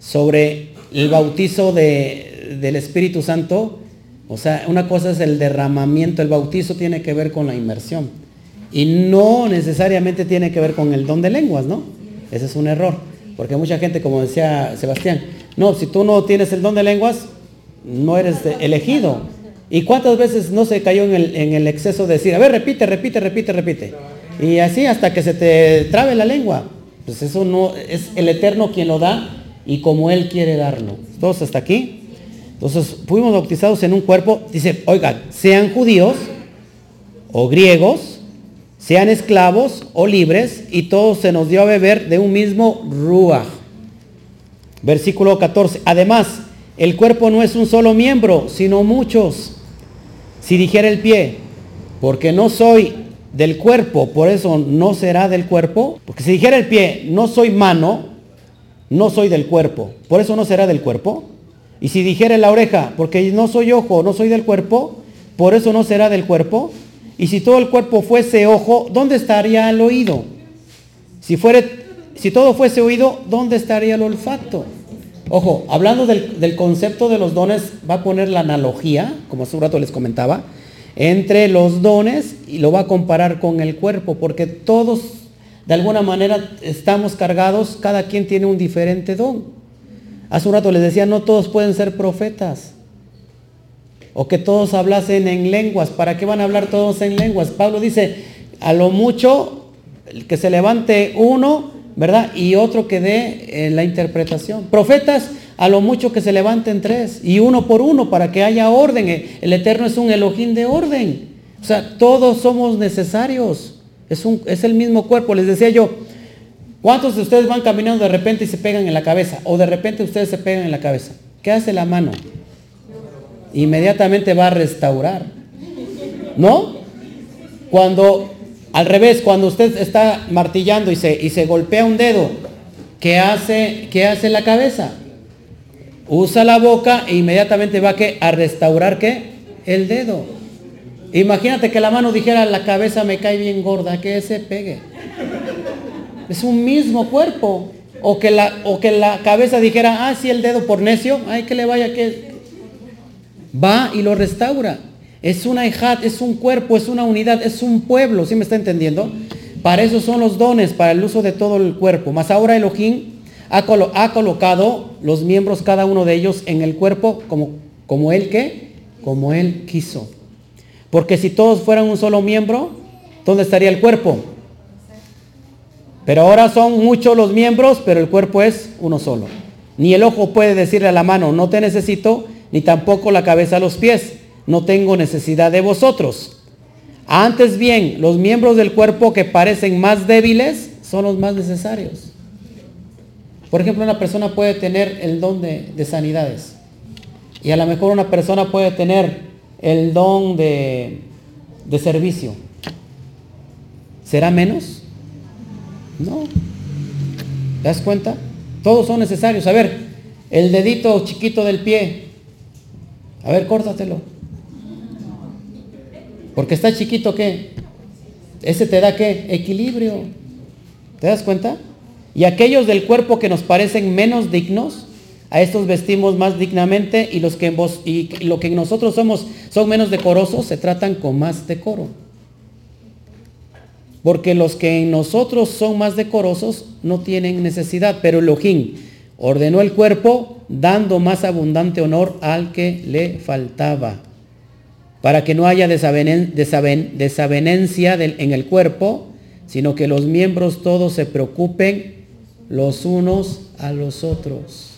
Sobre el bautizo de, del Espíritu Santo. O sea, una cosa es el derramamiento. El bautizo tiene que ver con la inmersión. Y no necesariamente tiene que ver con el don de lenguas, ¿no? Ese es un error. Porque mucha gente, como decía Sebastián, no, si tú no tienes el don de lenguas, no eres elegido. ¿Y cuántas veces no se cayó en el, exceso de decir, a ver, repite, repite, repite, repite? Y así hasta que se te trabe la lengua. Pues eso no, es el Eterno quien lo da y como Él quiere darlo. Todos hasta aquí. Entonces fuimos bautizados en un cuerpo, dice, oigan, sean judíos o griegos, sean esclavos o libres, y todos se nos dio a beber de un mismo ruach. Versículo 14. Además, el cuerpo no es un solo miembro, sino muchos. Si dijera el pie, porque no soy del cuerpo, por eso no será del cuerpo. Porque si dijera el pie, no soy mano, no soy del cuerpo, por eso no será del cuerpo. Y si dijera la oreja, porque no soy ojo, no soy del cuerpo, por eso no será del cuerpo. Y si todo el cuerpo fuese ojo, ¿dónde estaría el oído? Si, si todo fuese oído, ¿dónde estaría el olfato? Ojo, hablando del, concepto de los dones, va a poner la analogía, como hace un rato les comentaba, entre los dones y lo va a comparar con el cuerpo, porque todos de alguna manera estamos cargados, cada quien tiene un diferente don. Hace un rato les decía, no todos pueden ser profetas o que todos hablasen en lenguas. ¿Para qué van a hablar todos en lenguas? Pablo dice, a lo mucho que se levante uno, ¿verdad? Y otro que dé eh, la interpretación. Profetas, a lo mucho que se levanten tres, y uno por uno, para que haya orden. El Eterno es un Elohim de orden. O sea, todos somos necesarios. Es, un, es el mismo cuerpo. Les decía yo, ¿cuántos de ustedes van caminando de repente y se pegan en la cabeza? O de repente ustedes se pegan en la cabeza. ¿Qué hace la mano? Inmediatamente va a restaurar. ¿No? Cuando, al revés, cuando usted está martillando y se, y se golpea un dedo, ¿qué hace, qué hace la cabeza? Usa la boca e inmediatamente va a, restaurar qué? El dedo. Imagínate que la mano dijera, la cabeza me cae bien gorda, que se pegue. Es un mismo cuerpo. O que la, o que la cabeza dijera, ah, sí, el dedo por necio, ay, que le vaya, que... Va y lo restaura. Es una hijat, es un cuerpo, es una unidad, es un pueblo, ¿sí me está entendiendo? Para eso son los dones, para el uso de todo el cuerpo. Más ahora Elohim ha, ha colocado los miembros, cada uno de ellos, en el cuerpo como él que, como él quiso. Porque si todos fueran un solo miembro, ¿dónde estaría el cuerpo? Pero ahora son muchos los miembros, pero el cuerpo es uno solo. Ni el ojo puede decirle a la mano, no te necesito, ni tampoco la cabeza a los pies no tengo necesidad de vosotros. Antes bien, los miembros del cuerpo que parecen más débiles son los más necesarios. Por ejemplo, una persona puede tener el don de, sanidades. Y a lo mejor una persona puede tener el don de, de servicio. ¿Será menos? No. ¿Te das cuenta? Todos son necesarios. A ver, el dedito chiquito del pie. A ver, córtatelo. Porque está chiquito, ¿qué? Ese te da qué? Equilibrio. ¿Te das cuenta? Y aquellos del cuerpo que nos parecen menos dignos, a estos vestimos más dignamente y los que en vos, y que nosotros somos son menos decorosos, se tratan con más decoro. Porque los que en nosotros son más decorosos no tienen necesidad, pero Elohim ordenó el cuerpo dando más abundante honor al que le faltaba para que no haya desavenencia en el cuerpo, sino que los miembros todos se preocupen los unos a los otros.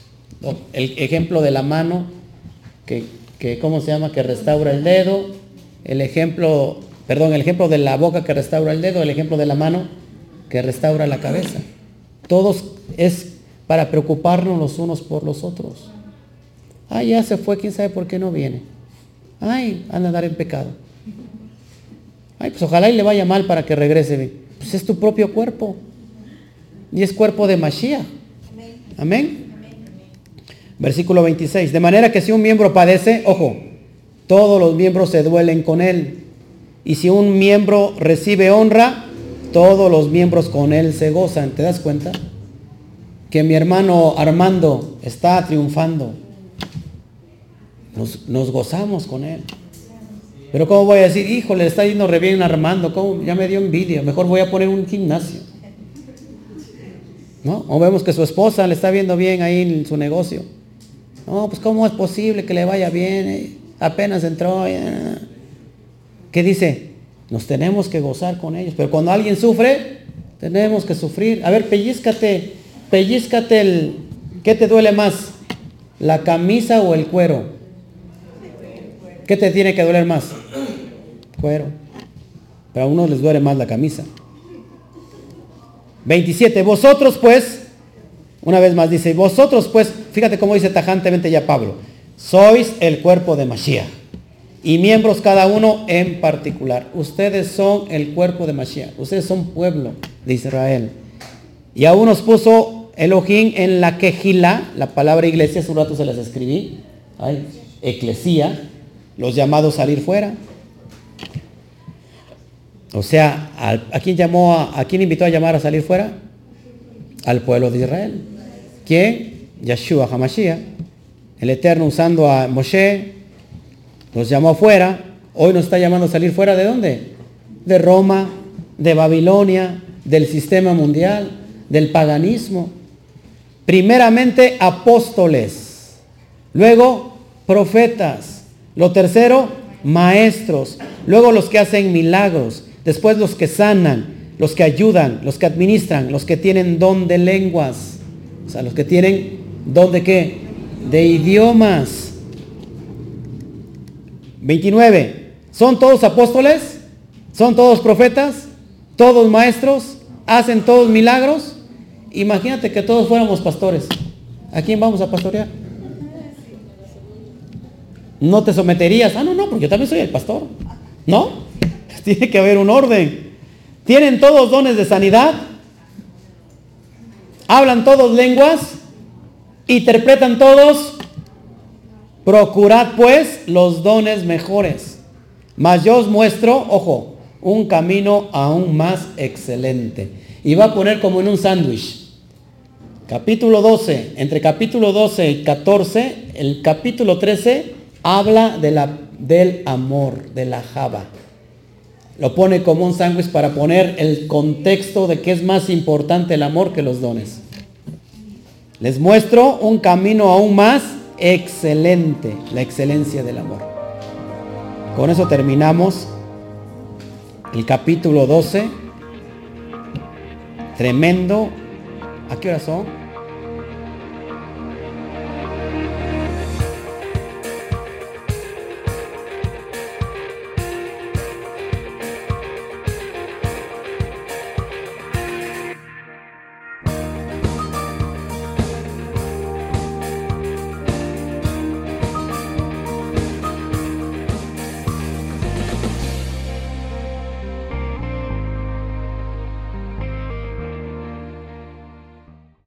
El ejemplo de la mano, que, ¿cómo se llama? Que restaura el dedo. El ejemplo, perdón, el ejemplo de la boca que restaura el dedo, el ejemplo de la mano que restaura la cabeza. Todos es para preocuparnos los unos por los otros. Ah, ya se fue, quién sabe por qué no viene. Ay, a andar en pecado. Ay, pues ojalá y le vaya mal para que regrese. Pues es tu propio cuerpo. Y es cuerpo de Mashiach. Amén. Versículo 26. De manera que si un miembro padece, ojo, todos los miembros se duelen con él. Y si un miembro recibe honra, todos los miembros con él se gozan. ¿Te das cuenta? Que mi hermano Armando está triunfando nos, gozamos con él. Pero ¿cómo voy a decir, hijo, le está yendo re bien Armando? ¿Cómo? Ya me dio envidia. Mejor voy a poner un gimnasio. ¿No? O vemos que su esposa le está viendo bien ahí en su negocio. No, pues ¿cómo es posible que le vaya bien? Eh, apenas entró. ¿Qué dice? Nos tenemos que gozar con ellos. Pero cuando alguien sufre, tenemos que sufrir. A ver, pellizcate, pellizcate el... ¿Qué te duele más? ¿La camisa o el cuero? ¿Qué te tiene que doler más? Cuero. Pero a unos les duele más la camisa. 27. Vosotros pues, una vez más dice, vosotros pues, fíjate cómo dice tajantemente ya Pablo, sois el cuerpo de Mashiach. Y miembros cada uno en particular. Ustedes son el cuerpo de Mashiach. Ustedes son pueblo de Israel. Y aún nos puso Elohim en la quejila, la palabra iglesia, hace un rato se las escribí. Ay, eclesía los llamados a salir fuera. O sea, ¿a, quién llamó a, quién invitó a llamar a salir fuera? Al pueblo de Israel. ¿Quién? Yeshua Hamashiach. El Eterno usando a Moshe, los llamó afuera. Hoy nos está llamando a salir fuera de dónde? De Roma, de Babilonia, del sistema mundial, del paganismo. Primeramente apóstoles, luego profetas, lo tercero, maestros. Luego los que hacen milagros. Después los que sanan, los que ayudan, los que administran, los que tienen don de lenguas. O sea, los que tienen don de qué? De idiomas. 29. ¿Son todos apóstoles? ¿Son todos profetas? ¿Todos maestros? ¿Hacen todos milagros? Imagínate que todos fuéramos pastores. ¿A quién vamos a pastorear? No te someterías. Ah, no, no, porque yo también soy el pastor. ¿No? Tiene que haber un orden. ¿Tienen todos dones de sanidad? ¿Hablan todos lenguas? ¿Interpretan todos? Procurad pues los dones mejores. Mas yo os muestro, ojo, un camino aún más excelente. Y va a poner como en un sándwich. Capítulo 12, entre capítulo 12 y 14, el capítulo 13 habla de la, del amor, de la java. Lo pone como un sándwich para poner el contexto de que es más importante el amor que los dones. Les muestro un camino aún más excelente, la excelencia del amor. Con eso terminamos el capítulo 12. Tremendo. ¿A qué hora son?